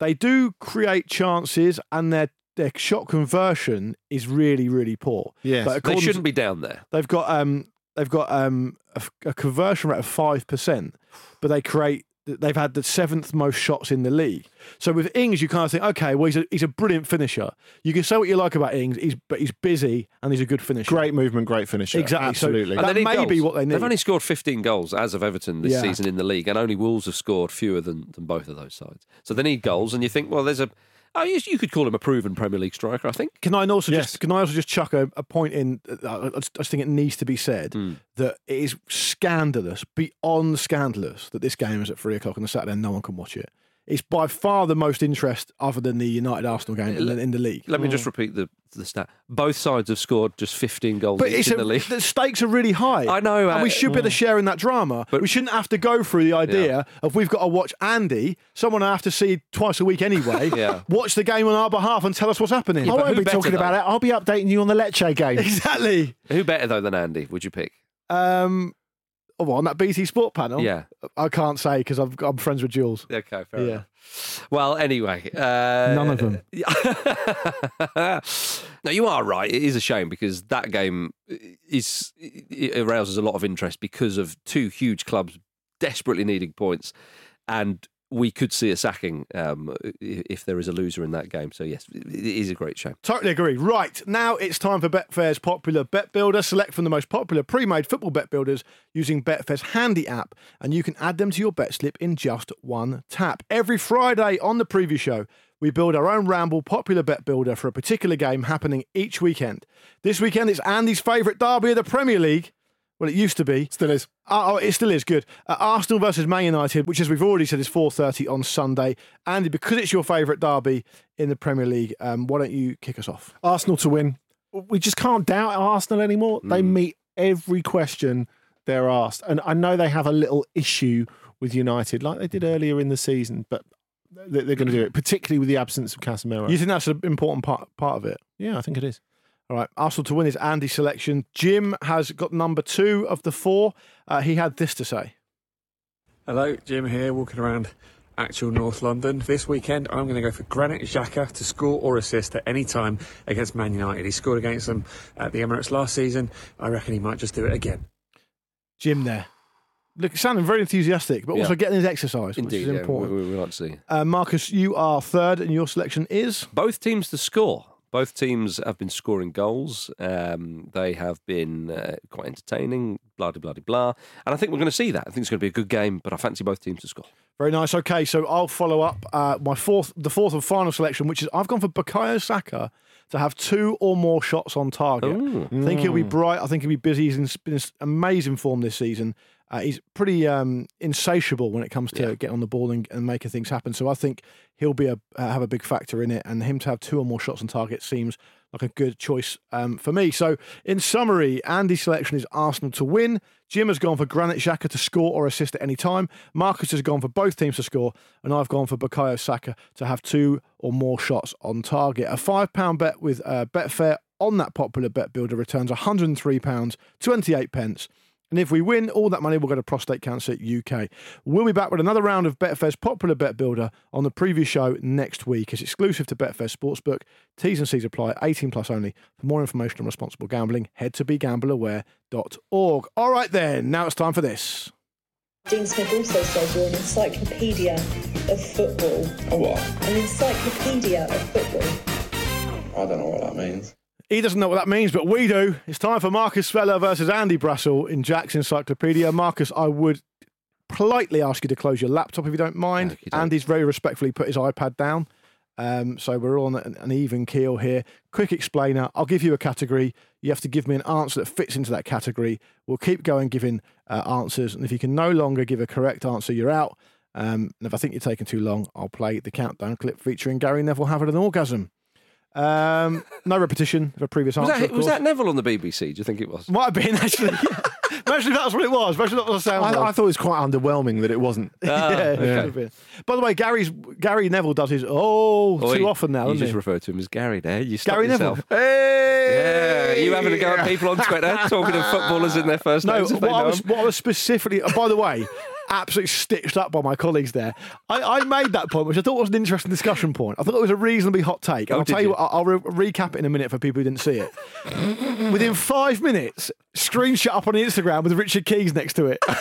they do create chances and their their shot conversion is really really poor. Yes. But They shouldn't be down there. They've got um they've got um a, a conversion rate of five percent, but they create they've had the seventh most shots in the league. So with Ings, you kind of think, okay, well he's a he's a brilliant finisher. You can say what you like about Ings, he's but he's busy and he's a good finisher. Great movement, great finisher. Exactly. So- Absolutely. That they need may be goals. what they need. They've only scored 15 goals as of Everton this Yeah. season in the league, and only Wolves have scored fewer than, than both of those sides. So they need goals, and you think, well, there's a. Oh, you, you could call him a proven Premier League striker, I think. Can I also Yes. just can I also just chuck a, a point in? uh, I just, I just think it needs to be said Hmm. that it is scandalous, beyond scandalous, that this game is at three o'clock on a Saturday and no one can watch it. It's by far the most interest other than the United Arsenal game in the, in the league. Let me just repeat the the stat. Both sides have scored just 15 goals But each it's in a, the league. the stakes are really high. I know, and uh, we should be able to share in that drama. But we shouldn't have to go through the idea of we've got to watch Andy, someone I have to see twice a week anyway, Yeah. watch the game on our behalf and tell us what's happening. I won't be better, talking about though? it. I'll be updating you on the Lecce game. Exactly. Who better though than Andy? Would you pick? Um, oh, on that BT Sport panel? Yeah. I can't say because I'm friends with Jules. Okay, fair Yeah. enough. Well, anyway, uh, None of them. no, you are right. It is a shame because that game is it arouses a lot of interest because of two huge clubs desperately needing points, and we could see a sacking um, if there is a loser in that game. So yes, it is a great shame. Totally agree. Right, now it's time for Betfair's popular bet builder. Select from the most popular pre made football bet builders using Betfair's handy app, and you can add them to your bet slip in just one tap. Every Friday on the preview show, we build our own Ramble popular bet builder for a particular game happening each weekend. This weekend, it's Andy's favourite derby of the Premier League. Well, it used to be. Still is. Oh, it still is good. Uh, Arsenal versus Man United, which, as we've already said, is four thirty on Sunday. Andy, because it's your favourite derby in the Premier League, um, why don't you kick us off? Arsenal to win. We just can't doubt Arsenal anymore. They meet every question they're asked. And I know they have a little issue with United, like they did earlier in the season, but they- they're going to do it, particularly with the absence of Casemiro. You think that's an important part part of it? yeah, I think it is. All right, Arsenal to win is Andy's selection. Jim has got number two of the four. Uh, he had this to say. Hello, Jim here, walking around actual North London. This weekend, I'm going to go for Granit Xhaka to score or assist at any time against Man United. He scored against them at the Emirates last season. I reckon he might just do it again. Jim there. Look, sounding very enthusiastic, but also Yeah. getting his exercise, Indeed, which is yeah, important. we, we, we like to see. Uh, Marcus, you are third, and your selection is both teams to score. Both teams have been scoring goals. Um, they have been uh, quite entertaining, blah, blah, blah, blah. And I think we're going to see that. I think it's going to be a good game, but I fancy both teams to score. very nice. Okay, so I'll follow up uh, my fourth, the fourth and final selection, which is I've gone for Bukayo Saka to have two or more shots on target. I think he'll be bright. I think he'll be busy. He's in, been in amazing form this season. Uh, he's pretty um, insatiable when it comes to getting on the ball and, and making things happen. So I think he'll be a uh, have a big factor in it, and him to have two or more shots on target seems like a good choice um, for me. So in summary, Andy's selection is Arsenal to win. Jim has gone for Granit Xhaka to score or assist at any time. Marcus has gone for both teams to score, and I've gone for Bukayo Saka to have two or more shots on target. A five pound bet with uh, Betfair on that popular bet builder returns 103 pounds 28 pence. And if we win, all that money will go to Prostate Cancer UK. We'll be back with another round of Betfair's popular bet builder on the preview show next week. It's exclusive to Betfair Sportsbook. T's and C's apply, 18 plus only. For more information on responsible gambling, head to begambleaware.org. All right then, now it's time for this. Dean Smith also says you're an encyclopedia of football. A what? An encyclopedia of football. I don't know what that means. He doesn't know what that means, but we do. It's time for Marcus Speller versus Andy Brassell in Jack's Encyclopedia. Marcus, I would politely ask you to close your laptop if you don't mind. Andy's very respectfully put his iPad down. Um, so we're all on an, an even keel here. Quick explainer I'll give you a category. You have to give me an answer that fits into that category. We'll keep going giving uh, answers. And if you can no longer give a correct answer, you're out. Um, and if I think you're taking too long, I'll play the countdown clip featuring Gary Neville having an orgasm. Um, no repetition of a previous Was answer. that, of was that Neville on the BBC? Do you think it was? Might have been actually. Imagine if that's what it was. Imagine that was the sound. I, I thought it was quite underwhelming that it wasn't. Ah, yeah, okay. should. By the way, Gary's Gary Neville does his oh Oi, too often now. You doesn't just he? refer to him as Gary there. You stop Gary yourself. Neville. Hey! Yeah, you having to go at people on Twitter talking of footballers in their first No, names if what I, know what I was specifically. oh, by the way, absolutely stitched up by my colleagues there. I, I made that point, which I thought was an interesting discussion point. I thought it was a reasonably hot take. And Oh, I'll tell you, you? what, I'll, I'll re- recap it in a minute for people who didn't see it. Within five minutes, screenshot up on Instagram with Richard Keys next to it. what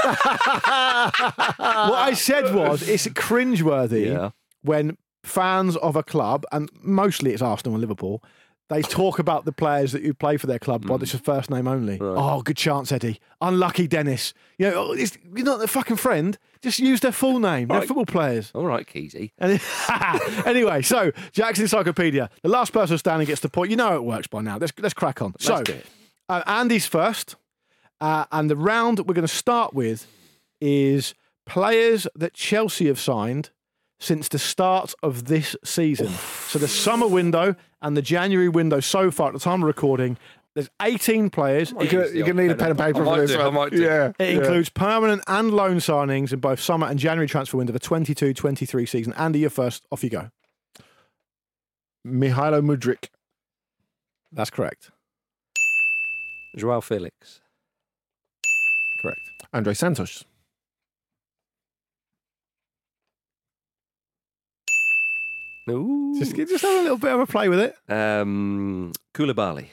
I said was, it's cringeworthy Yeah. when fans of a club, and mostly it's Arsenal and Liverpool, they talk about the players that you play for their club by Mm. this first name only. Oh, good chance, Eddie. Unlucky Dennis. You know, oh, it's, you're not their fucking friend. Just use their full name. They're Right. football players. All right. And- anyway, so Jack's Encyclopedia. The last person standing gets the point. You know it works by now. Let's let's crack on. so do it. uh, Andy's first, uh, and the round that we're going to start with is players that Chelsea have signed since the start of this season. So the summer window and the January window so far at the time of recording, there's 18 players. You're gonna, you're gonna need a pen and paper I for this one. Yeah, It yeah. includes permanent and loan signings in both summer and January transfer window for 22 23 season. Andy, you're first. Off you go. Mihailo Mudryk. That's correct. Joao Felix. Correct. Andrey Santos. Ooh. Just, just have a little bit of a play with it. Um, Koulibaly.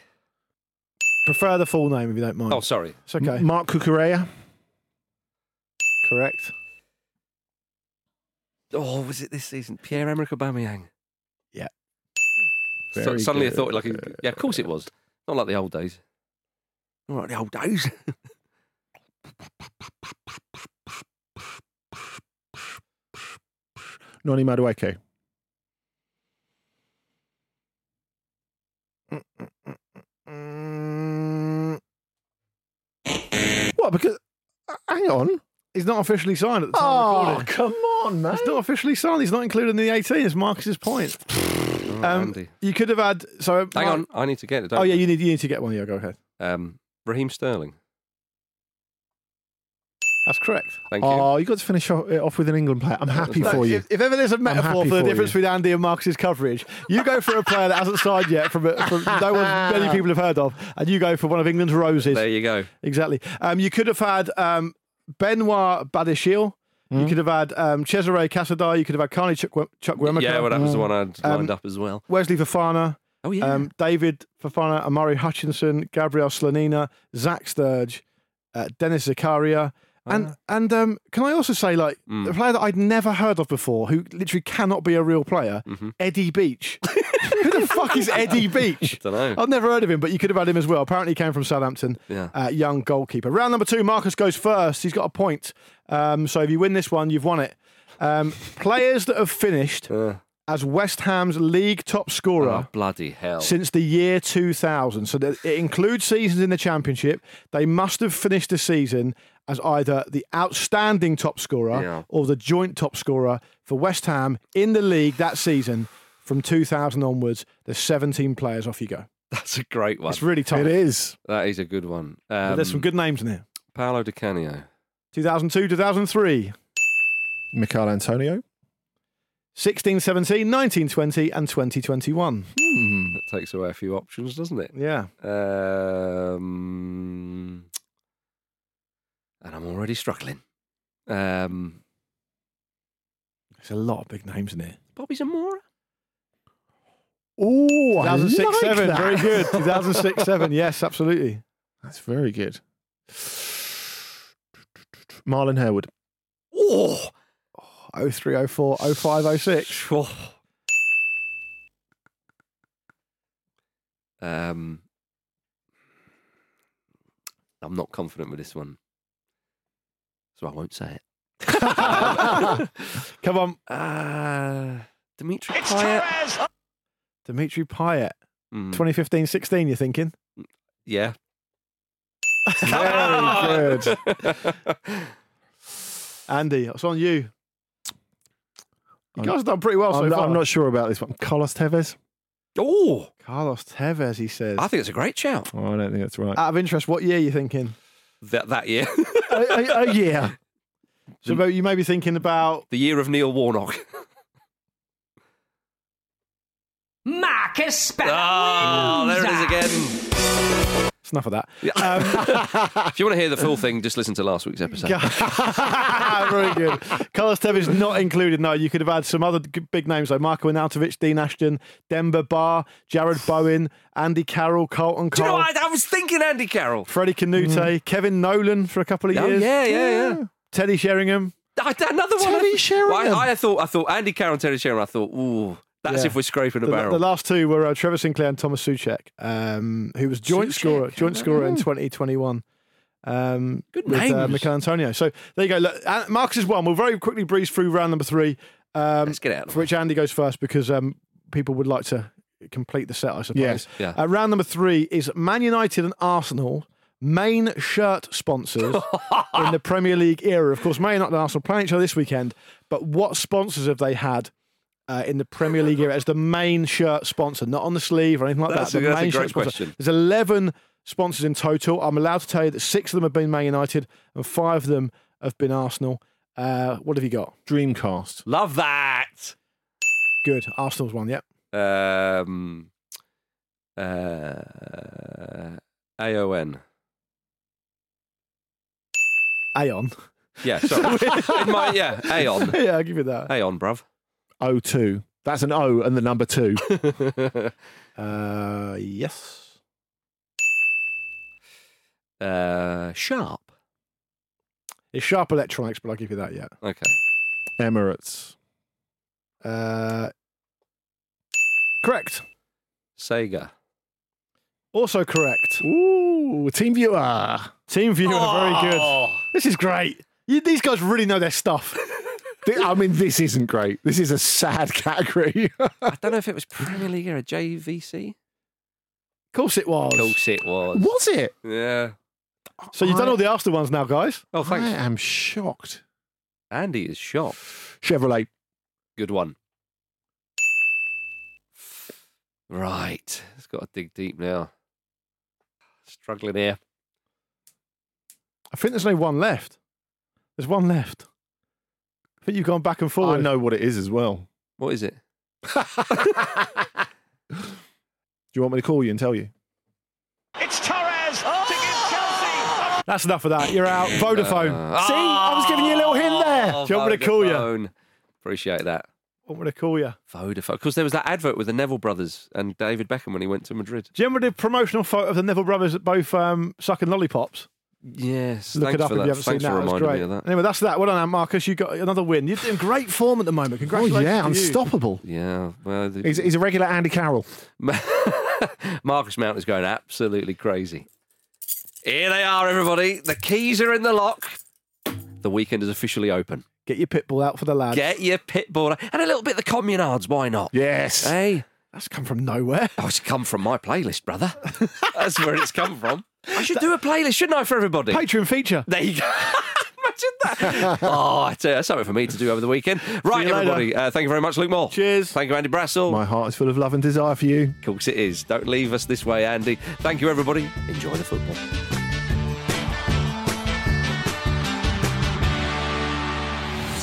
Prefer the full name if you don't mind. Oh, sorry. It's okay. Mark Cucurella. Correct. Oh, was it this season? Pierre Emerick Aubameyang. Yeah. So, Very suddenly I good. thought like, yeah, of course it was. Not like the old days. Not like the old days. Noni Madueke. What? Because uh, hang on. he's not officially signed at the time Oh, of recording. come on, man. He's not officially signed. He's not included in the 18. It's Marcus's point. Oh, Um, Andy. you could have had. So Hang on, I need to get it. Don't Oh yeah, I? you need you need to get one. Yeah, go ahead. Um, Raheem Sterling. That's correct. Thank you. Oh, you got to finish off, it off with an England player. I'm happy Look, for you. If, if ever there's a metaphor for the for difference you. between Andy and Marcus's coverage, you go for a player that hasn't signed yet from, a, from no one many people have heard of, and you go for one of England's roses. There you go. Exactly. Um, you could have had um, Benoit Badiashile. Hmm? You could have had um, Cesare Casadei. You could have had Carney Chuck, Chuck Yeah, well, that was the one I'd Um, lined up as well. Wesley Fofana. Oh yeah. Um, David Fofana, Omari Hutchinson, Gabriel Slonina, Zak Sturge, uh, Denis Zakaria. And and um, can I also say, like, Mm. a player that I'd never heard of before, who literally cannot be a real player, Mm-hmm. Eddie Beach. who the fuck is Eddie Beach? Don't know. I've never heard of him, but you could have had him as well. Apparently, he came from Southampton. Yeah. Uh, young goalkeeper. Round number two, Marcus goes first. He's got a point. Um, so if you win this one, you've won it. Um, players that have finished as West Ham's league top scorer Oh, bloody hell. since the year 2000. So that it includes seasons in the Championship. They must have finished the season as either the outstanding top scorer Yeah. or the joint top scorer for West Ham in the league that season. From 2000 onwards, there's 17 players. Off you go. That's a great one. It's really tough. It is. That is a good one. Um, there's some good names in here. Paolo Di Canio. 2002, 2003, Michael Antonio. 16, 17, 19, 20, and 2021. Hmm. That takes away a few options, doesn't it? Yeah. Um, and I'm already struggling. Um, There's a lot of big names in here. Bobby Zamora. Oh, 2006, like 7. that. Very good. 2006, 7. Yes, absolutely. That's very good. Marlon Harewood. Oh, 03, 04, 05, 06. Um, I'm not confident with this one, so I won't say it. Come on. Uh, Dimitri Payet. Dimitri Payet. Mm, 2015 16, you're thinking? yeah. Very good. Andy, it's on you. You I'm- guys have done pretty well so I'm, not, far. I'm not sure about this one. Carlos Tevez. Oh, Carlos Tevez, he says. I think it's a great shout. Oh, I don't think that's right. Out of interest, what year are you thinking? That that year, oh, oh, oh yeah. So maybe- you may be thinking about the year of Neil Warnock. Marcus Speller Oh, ah, there it is again. It's enough of that. Um, if you want to hear the full thing, just listen to last week's episode. Very good. Carlos Tevez is not included. No, you could have had some other big names like Marko Arnautovic, Dean Ashton, Demba Ba, Jarrod Bowen, Andy Carroll, Colton Do you know what? I, I was thinking Andy Carroll. Freddie Kanoute, mm. Kevin Nolan for a couple of Oh, years. yeah, yeah, yeah. Teddy Sheringham. I, another one. Teddy Sheringham. Well, I, I thought, I thought Andy Carroll and Terry Sheringham. I thought, ooh, that's Yeah. if we're scraping a The, barrel. the last two were uh, Trevor Sinclair and Thomas Soucek, um, who was joint Soucek, scorer, joint scorer in oh. 2021. Um, Good with uh. Michael Antonio. So there you go. Look, uh, Marcus is one. We'll very quickly breeze through round number three. Um, Let's get out for which Andy goes first because um, people would like to complete the set, I suppose. Yes. Yeah. Uh, round number three is Man United and Arsenal main shirt sponsors in the Premier League era. Of course, Man United and Arsenal playing each other this weekend, but what sponsors have they had uh, in the Premier League era as the main shirt sponsor, not on the sleeve or anything like That's that? a- the that's a main great shirt sponsor. question. There's 11 sponsors in total. I'm allowed to tell you that six of them have been Man United and five of them have been Arsenal. Uh, what have you got? Dreamcast. Love that. Good. Arsenal's one, yep. Um, uh, AON. Aeon. Yeah, sorry. My, yeah, Aon. yeah, I'll give you that. Aon, bruv. O2. That's an O and the number two. Uh, yes. uh, Sharp. It's Sharp Electronics, but I'll give you that, yeah. Okay. Emirates. Uh, correct. Sega. Also correct. Ooh, Team Viewer. Team Viewer, very good. Oh. This is great. You, these guys really know their stuff. Th- I mean, this isn't great. This is a sad category. I don't know if it was Premier League or a JVC. Of course it was. Of course it was. Was it? Yeah. So you've done all the Arsenal ones now, guys. Oh, thanks. I am shocked. Andy is shocked. Chevrolet. Good one. Right. It's got to dig deep now. Struggling here. I think there's only one left. There's one left. I think you've gone back and forth. I know what it is as well. What is it? Do you want me to call you and tell you? It's Torres to give Chelsea. That's enough of that. You're out. Vodafone. Uh, See, I was giving you a little hint there. oh, Do you want me to call you? Vodafone. Appreciate that. What would I call you? Vodafone. Because there was that advert with the Neville brothers and David Beckham when he went to Madrid. Do you remember the promotional photo of the Neville brothers at both um, sucking lollipops? Yes. Look thanks it up for if that. you haven't Thanks seen that. That's great. me of that. Anyway, that's that. Well done, uh, Marcus. You got another win. You're in great form at the moment. Oh, Congratulations. yeah, to you. unstoppable. Yeah. Well, the- He's, he's a regular Andy Carroll. Marcus Mount is going absolutely crazy. Here they are, everybody. The keys are in the lock. The weekend is officially open. Get your Pitbull out for the lads. Get your Pitbull and a little bit of the communards. Why not? Yes. Hey, That's come from nowhere. oh, it's come from my playlist, brother. That's where it's come from. I should do a playlist, shouldn't I, for everybody? Patreon feature. There you go. Imagine that. oh, I tell you, that's something for me to do over the weekend. Right, everybody. Uh, thank you very much, Luke Moore. Cheers. Thank you, Andy Brassell. My heart is full of love and desire for you. Of course it is. Don't leave us this way, Andy. Thank you, everybody. Enjoy the football.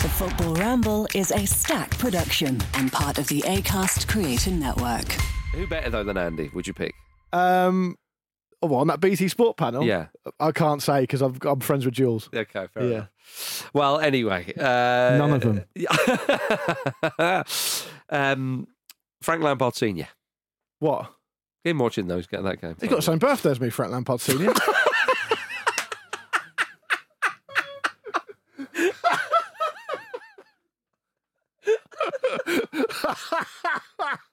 The Football Ramble is a Stak production and part of the ACAST Creator Network. Who better, though, than Andy, would you pick? Um, oh, on that BT Sport panel? Yeah. I can't say because I'm friends with Jules. Okay, fair Yeah. enough. Well, anyway. Uh, None of them. um, Frank Lampard Senior. What? Him watching those that game. He's got the same birthday as me, Frank Lampard Senior.